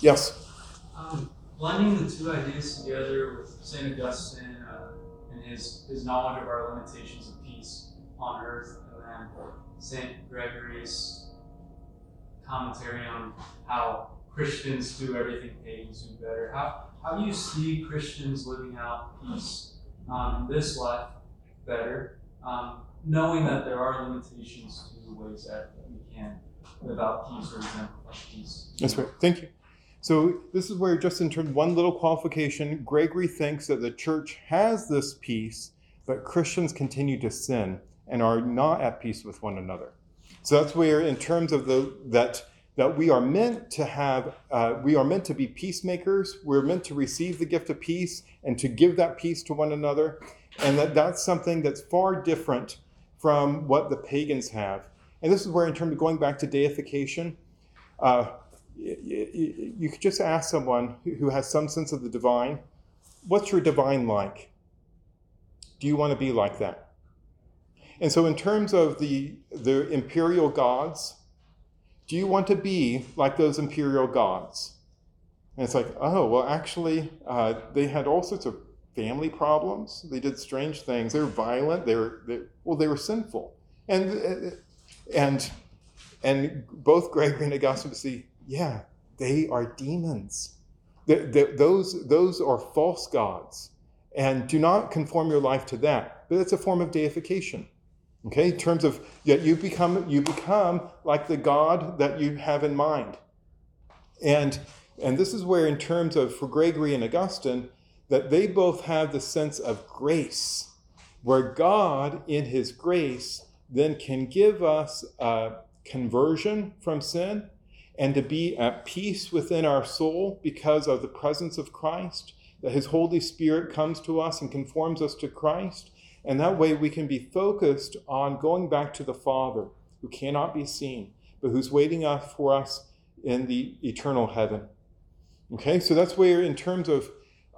Yes blending the two ideas together with st augustine uh, and his, his knowledge of our limitations of peace on earth, and then St. Gregory's commentary on how Christians do everything pagans do better. How, how do you see Christians living out peace um, in this life better, um, knowing that there are limitations to the ways that, we can live out peace or exemplify peace? That's right. Thank you. So this is where, just in terms one little qualification, Gregory thinks that the church has this peace, but Christians continue to sin and are not at peace with one another. So that's where, in terms of the that that we are meant to have, uh, we are meant to be peacemakers. We're meant to receive the gift of peace and to give that peace to one another, and that that's something that's far different from what the pagans have. And this is where, in terms of going back to deification, uh, you, could just ask someone who has some sense of the divine, "What's your divine like? Do you want to be like that?" And so, in terms of the, the imperial gods, do you want to be like those imperial gods? And it's like, oh, well, actually, uh, they had all sorts of family problems. They did strange things. They were violent. They were, they, well, they were sinful. And, and and both Gregory and Augustine yeah, they are demons. The, the, those, those are false gods. And do not conform your life to that. But it's a form of deification. Okay, in terms of yet you become you become like the God that you have in mind. And and this is where, in terms of for Gregory and Augustine, that they both have the sense of grace, where God, in His grace, then can give us a conversion from sin and to be at peace within our soul because of the presence of Christ, that His Holy Spirit comes to us and conforms us to Christ. And that way we can be focused on going back to the Father who cannot be seen, but who's waiting for us in the eternal heaven. Okay, so that's where, in terms of,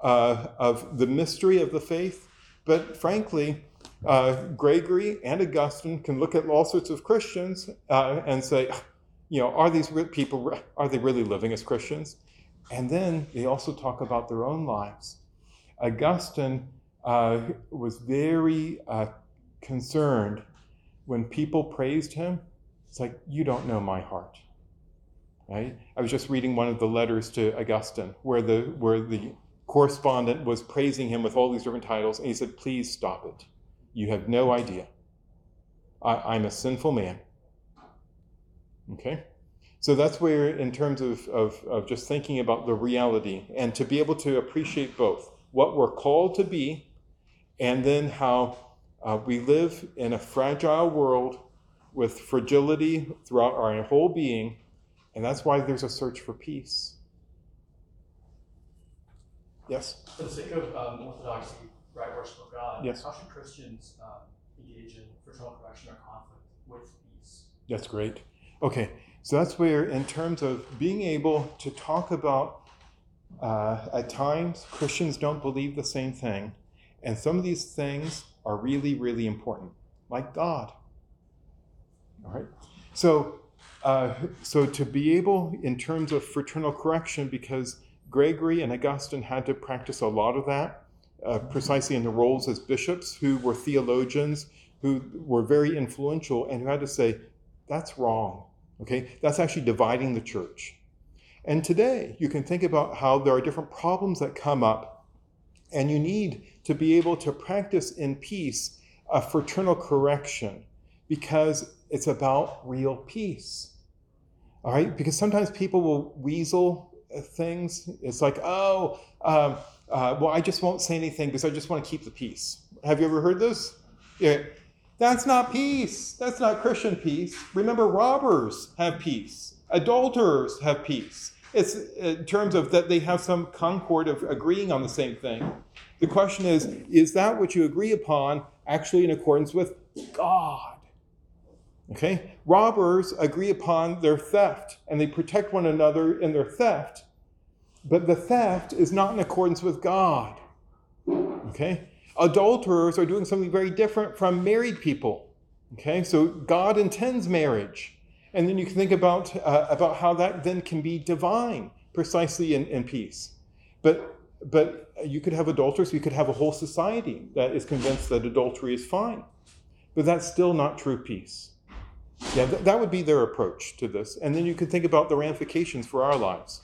uh, of the mystery of the faith, but frankly, uh, Gregory and Augustine can look at all sorts of Christians uh, and say, you know, are these people, are they really living as Christians? And then they also talk about their own lives. Augustine uh, was very uh, concerned when people praised him. It's like, you don't know my heart. Right? I was just reading one of the letters to Augustine where the, where the correspondent was praising him with all these different titles, and he said, Please stop it. You have no idea. I, am a sinful man. Okay? So that's where, in terms of, of, of just thinking about the reality and to be able to appreciate both what we're called to be and then how uh, we live in a fragile world with fragility throughout our whole being, and that's why there's a search for peace. Yes? For the sake of um, orthodoxy, right worship of God, yes. how should Christians um, engage in fraternal correction or conflict with peace? That's great. Okay, so that's where, in terms of being able to talk about, uh, at times, Christians don't believe the same thing and some of these things are really, really important, like God. All right? So, uh, so to be able, in terms of fraternal correction, because Gregory and Augustine had to practice a lot of that, uh, precisely in the roles as bishops, who were theologians, who were very influential, and who had to say, that's wrong. Okay? That's actually dividing the church. And today, you can think about how there are different problems that come up, and you need to be able to practice in peace a fraternal correction because it's about real peace. All right? Because sometimes people will weasel uh, things. It's like, oh, um, uh, well, I just won't say anything because I just want to keep the peace. Have you ever heard this? Yeah. That's not peace. That's not Christian peace. Remember, robbers have peace, adulterers have peace. It's in terms of that they have some concord of agreeing on the same thing. The question is is that what you agree upon actually in accordance with God? Okay? Robbers agree upon their theft and they protect one another in their theft, but the theft is not in accordance with God. Okay? Adulterers are doing something very different from married people. Okay? So God intends marriage. And then you can think about, uh, about how that then can be divine, precisely in, in peace. But but you could have adulterers, you could have a whole society that is convinced that adultery is fine. But that's still not true peace. Yeah, th- that would be their approach to this. And then you could think about the ramifications for our lives.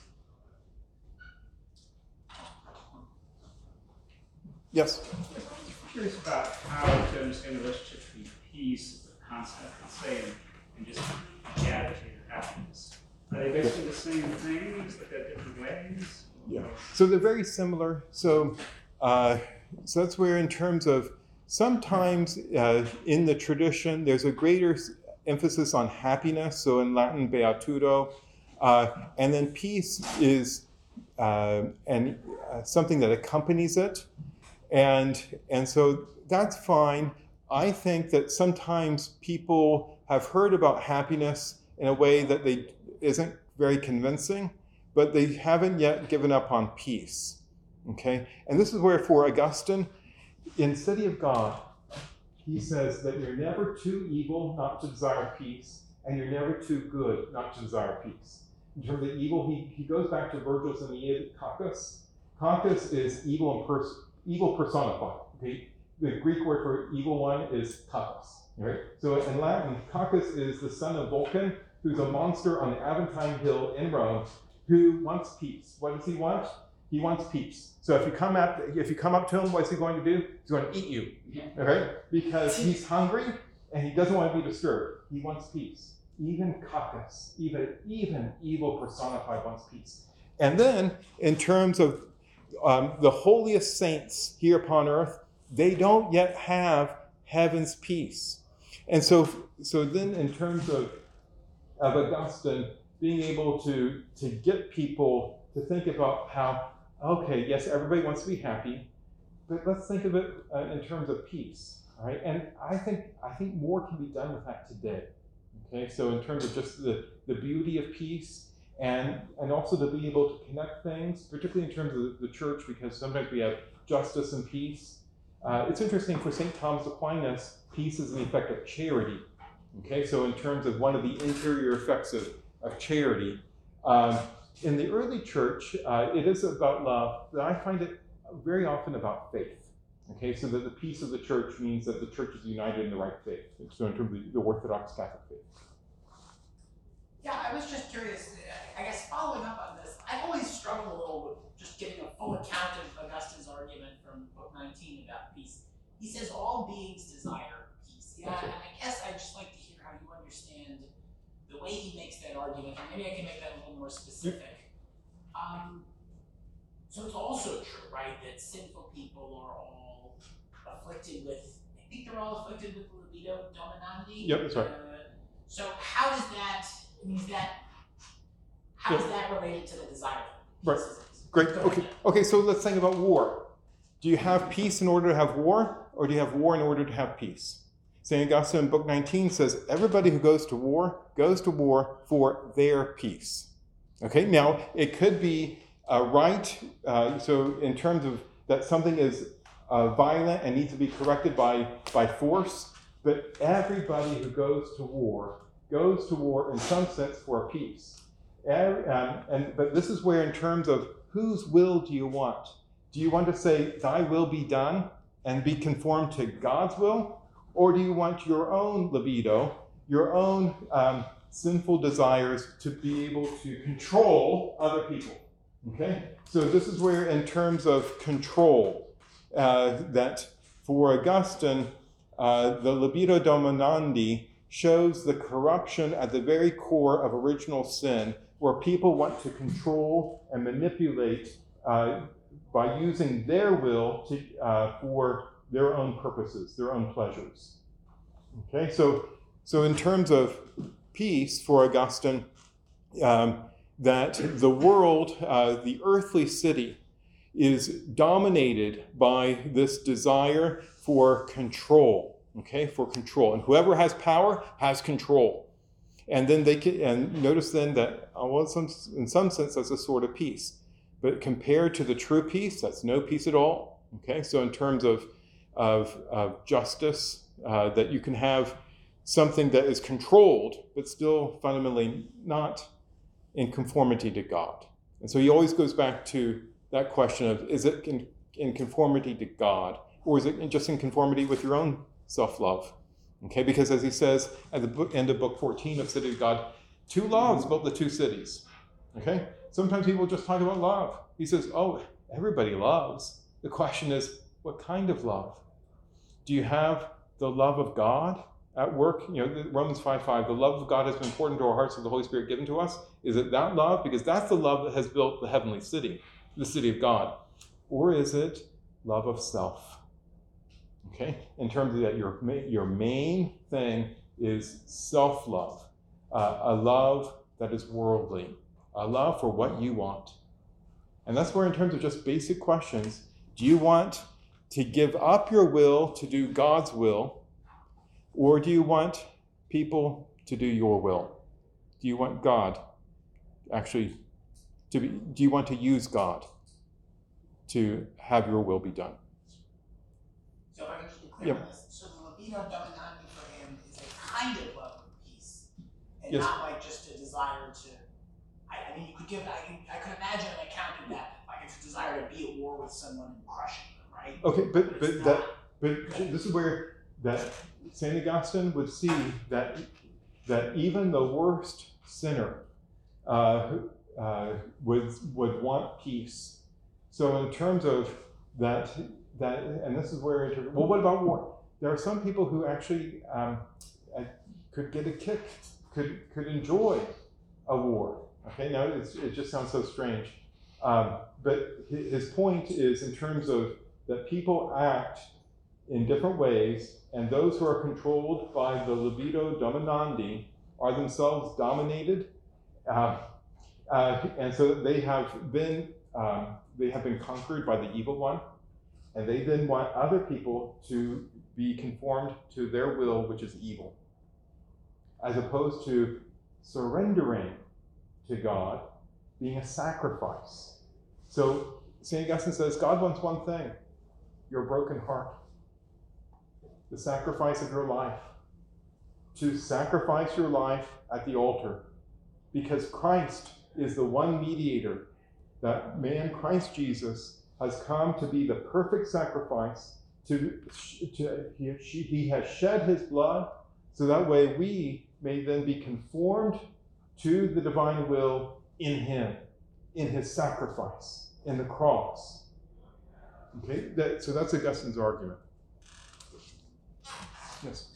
Yes? I'm curious about how to understand the relationship between peace a concept, and, and just attitude or happiness. Are they basically the same things, but they're different ways? Yeah. So they're very similar. So, uh, so that's where, in terms of sometimes uh, in the tradition, there's a greater emphasis on happiness. So in Latin, beatitudo, uh, and then peace is uh, and uh, something that accompanies it, and and so that's fine. I think that sometimes people have heard about happiness in a way that they isn't very convincing but they haven't yet given up on peace. Okay? And this is where, for Augustine, in City of God, he says that you're never too evil not to desire peace, and you're never too good not to desire peace. In terms of evil, he, he goes back to Virgil's Aeneid, Cacus. Cacus is evil and pers- evil personified. Okay? The Greek word for evil one is Cacus. Right? So in Latin, Cacus is the son of Vulcan, who's a monster on the Aventine Hill in Rome, who wants peace. What does he want? He wants peace. So if you come up, if you come up to him, what's he going to do? He's going to eat you. Okay? Because he's hungry and he doesn't want to be disturbed. He wants peace. Even Cacus, even even evil personified wants peace. And then, in terms of um, the holiest saints here upon earth, they don't yet have heaven's peace. And so, so then, in terms of of Augustine being able to to get people to think about how okay, yes, everybody wants to be happy, but let's think of it uh, in terms of peace, right? And I think I think more can be done with that today. Okay, so in terms of just the, the beauty of peace and and also to be able to connect things, particularly in terms of the church, because sometimes we have justice and peace. Uh, it's interesting for St. Thomas Aquinas, peace is an effect of charity. Okay, so in terms of one of the interior effects of, of charity, um, in the early church, uh, it is about love, but I find it very often about faith. Okay, so that the peace of the church means that the church is united in the right faith. So in terms of the, the Orthodox Catholic faith. Yeah, I was just curious. I guess following up on this, I've always struggled a little with just getting a full account of Augustine's argument from Book 19 about peace. He says all beings desire peace. Yeah, and. I guess I'd just like to hear how you understand the way he makes that argument, and maybe I can make that a little more specific. Um, so it's also true, right, that sinful people are all afflicted with, I think they're all afflicted with libido dominandi. Yep, that's right. Uh, so how does that, I mean, is that, how is that related to the desire? Right. Great. Go Okay. ahead. Okay. So let's think about war. Do you have peace in order to have war, or do you have war in order to have peace? St. Augustine in Book 19 says everybody who goes to war goes to war for their peace. Okay. Now it could be a right. Uh, so in terms of that something is uh, violent and needs to be corrected by by force, but everybody who goes to war goes to war in some sense for peace. And, um, and but this is where, in terms of whose will do you want? Do you want to say, "Thy will be done," and be conformed to God's will, or do you want your own libido, your own um, sinful desires, to be able to control other people? Okay, so this is where, in terms of control, uh, that for Augustine, uh, the libido dominandi shows the corruption at the very core of original sin, where people want to control and manipulate uh, by using their will to, uh, for their own purposes, their own pleasures. Okay, so so in terms of peace for Augustine, um, that the world, uh, the earthly city, is dominated by this desire for control. Okay, for control, and whoever has power has control. And then they can, and notice then that, uh, well, in some, in some sense, that's a sort of peace. But compared to the true peace, that's no peace at all. Okay, so in terms of, of, of justice, uh, that you can have something that is controlled, but still fundamentally not in conformity to God. And so he always goes back to that question of is it in, in conformity to God, or is it just in conformity with your own self love? Okay, because as he says at the book, end of book 14 of City of God, two loves built the two cities. Okay, sometimes people just talk about love. He says, oh, everybody loves. The question is, what kind of love? Do you have the love of God at work? You know, Romans 5 5, the love of God has been poured into our hearts of the Holy Spirit given to us. Is it that love? Because that's the love that has built the heavenly city, the city of God. Or is it love of self? Okay, in terms of that, your, your main thing is self love, uh, a love that is worldly, a love for what you want. And that's where, in terms of just basic questions, do you want to give up your will to do God's will, or do you want people to do your will? Do you want God actually to be, do you want to use God to have your will be done? So if I can just be clear Yep. so the libido dominandi for him is a kind of love of peace, and Yes. not like just a desire to. I, I mean, you could give. I, can- I could imagine an account of that, like it's a desire to be at war with someone and crushing them, right? Okay, but it's but not- that but this is where that Saint Augustine would see that that even the worst sinner uh, uh, would, would want peace. So, in terms of that, that and this is where, inter- well, what about war? There are some people who actually um, uh, could get a kick, could, could enjoy a war. Okay, now it just sounds so strange. Um, but his point is in terms of that people act in different ways, and those who are controlled by the libido dominandi are themselves dominated, uh, uh, and so they have been um, they have been conquered by the evil one, and they then want other people to be conformed to their will, which is evil, as opposed to surrendering to God, being a sacrifice. So St. Augustine says God wants one thing your broken heart, the sacrifice of your life. To sacrifice your life at the altar, because Christ is the one mediator. That man, Christ Jesus, has come to be the perfect sacrifice. To, to he, he has shed his blood, so that way we may then be conformed to the divine will in him, in his sacrifice, in the cross. Okay, that, so that's Augustine's argument. Yes.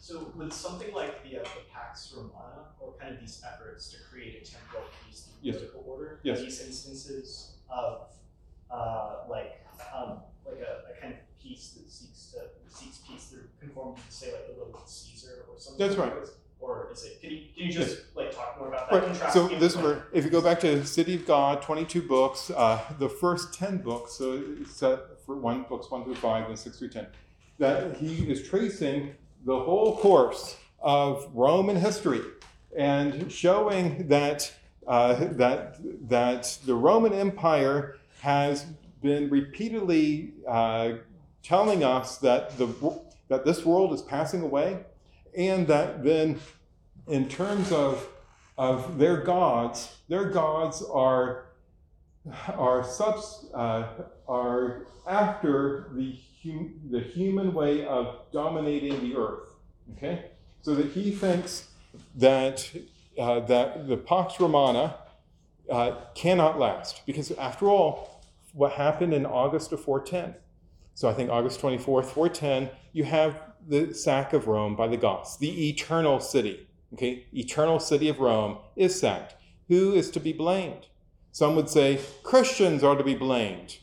So with something like the, uh, the Pax Romana, or kind of these efforts to create a temporal peace through Yes. political order, Yes. these instances of uh, like um, like a, a kind of peace that seeks to seeks peace through conformity to say like the will of Caesar or something. That's right. Or is it? Can you can you just like talk more about that? Right. So this were, if you go back to City of God, 22 books, uh, the first 10 books, so it's set for one books one through five and six through 10, that he is tracing the whole course of Roman history and showing that uh, that that the Roman Empire has been repeatedly uh, telling us that the that this world is passing away, and that then, in terms of of their gods, their gods are are subs, uh, are after the hum, the human way of dominating the earth. Okay, so that he thinks that uh, that the Pax Romana uh, cannot last because, after all, what happened in August of 410? So I think August 24th, 410, you have the sack of Rome by the Goths, the eternal city. Okay, eternal city of Rome is sacked. Who is to be blamed? Some would say Christians are to be blamed.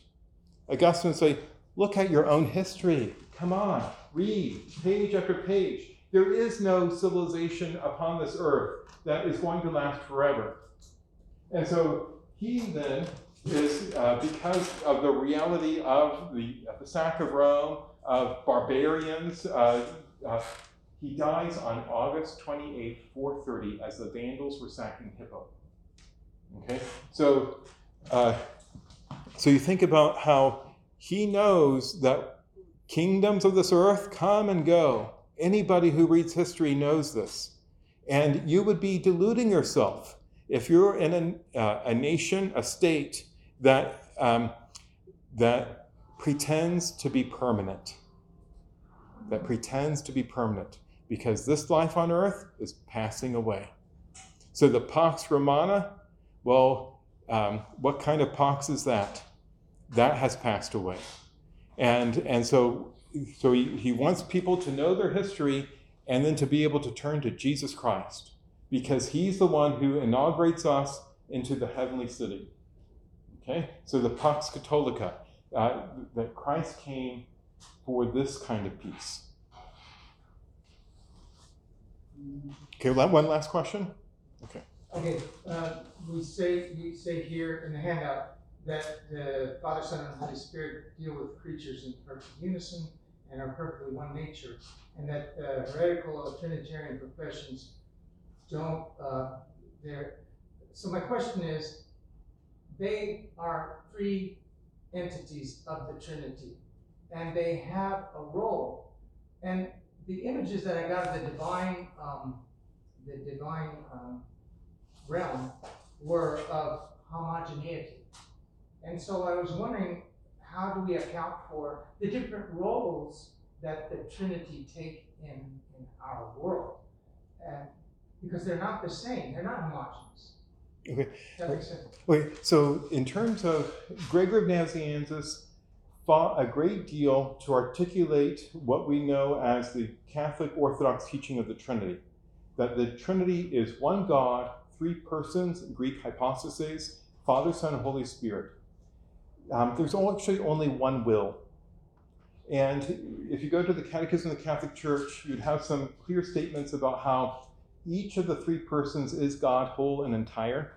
Augustine would say, look at your own history. Come on, read page after page. There is no civilization upon this earth that is going to last forever. And so he then is, uh, because of the reality of the, the sack of Rome, of barbarians, uh, uh, he dies on August 28, 430, as the Vandals were sacking Hippo. Okay, so uh, so you think about how he knows that kingdoms of this earth come and go. Anybody who reads history knows this, and you would be deluding yourself if you're in a, uh, a nation, a state that um, that pretends to be permanent. That pretends to be permanent because this life on earth is passing away. So the Pax Romana, well, um, what kind of Pax is that? That has passed away. And, and so, so he, he wants people to know their history and then to be able to turn to Jesus Christ because he's the one who inaugurates us into the heavenly city. Okay? So the Pax Catholica, uh, that Christ came for this kind of peace. Okay, one last question. Okay. Okay, uh, we say, we say here in the handout that the Father, Son, and Holy Spirit deal with creatures in perfect unison and are perfectly one nature, and that uh, heretical or Trinitarian professions don't, uh, they're, so my question is, they are three entities of the Trinity, and they have a role. And the images that I got of the divine, um, the divine, um, realm were of homogeneity. And so I was wondering, how do we account for the different roles that the Trinity take in, in our world? And because they're not the same. They're not homogeneous. Okay. Okay, so in terms of Gregory of Nazianzus fought a great deal to articulate what we know as the Catholic Orthodox teaching of the Trinity. That the Trinity is one God, three persons, Greek hypostases, Father, Son, and Holy Spirit. Um, there's actually only one will. And if you go to the Catechism of the Catholic Church, you'd have some clear statements about how each of the three persons is God whole and entire.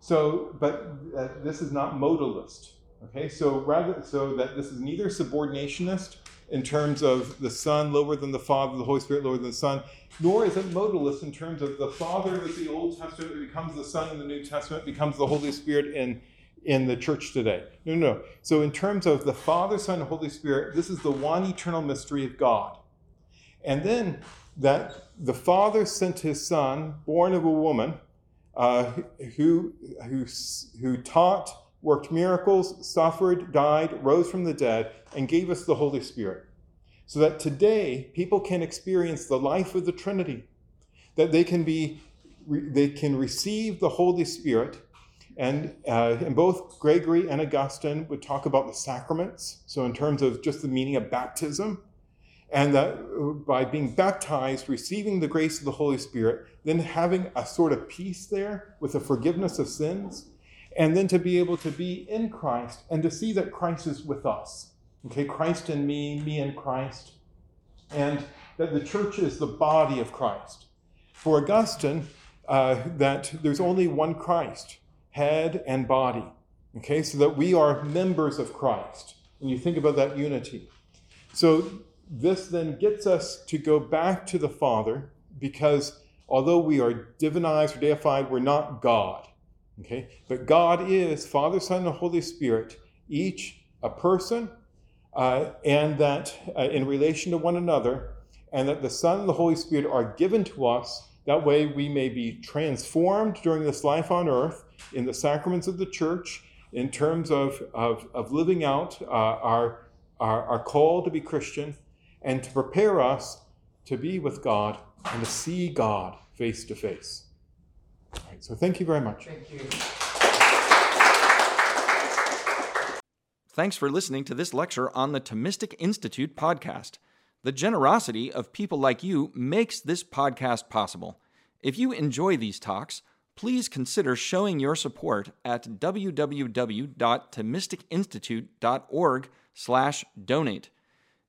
So, but uh, this is not modalist. Okay, so rather, so that this is neither subordinationist in terms of the Son lower than the Father, the Holy Spirit lower than the Son, nor is it modalist in terms of the Father is the Old Testament, becomes the Son in the New Testament, becomes the Holy Spirit in in the church today. No, no, no. So, in terms of the Father, Son, Holy Spirit, this is the one eternal mystery of God. And then that the Father sent his Son, born of a woman, uh, who, who, who taught, worked miracles, suffered, died, rose from the dead, and gave us the Holy Spirit. So that today people can experience the life of the Trinity, that they can be, they can receive the Holy Spirit and, uh, and both Gregory and Augustine would talk about the sacraments. So, in terms of just the meaning of baptism, and that by being baptized, receiving the grace of the Holy Spirit, then having a sort of peace there with the forgiveness of sins, and then to be able to be in Christ and to see that Christ is with us. Okay, Christ in me, me in Christ, and that the church is the body of Christ. For Augustine, uh, that there's only one Christ head and body. Okay, so that we are members of Christ. When you think about that unity. So this then gets us to go back to the Father because although we are divinized or deified, we're not God. Okay, but God is Father, Son, and the Holy Spirit, each a person, uh, and that uh, in relation to one another, and that the Son and the Holy Spirit are given to us. That way we may be transformed during this life on earth in the sacraments of the church in terms of, of, of living out uh, our, our, our call to be Christian and to prepare us to be with God and to see God face to face. All right, so thank you very much. Thank you. Thanks for listening to this lecture on the Thomistic Institute podcast. The generosity of people like you makes this podcast possible. If you enjoy these talks, please consider showing your support at www.thomisticinstitute.org/donate.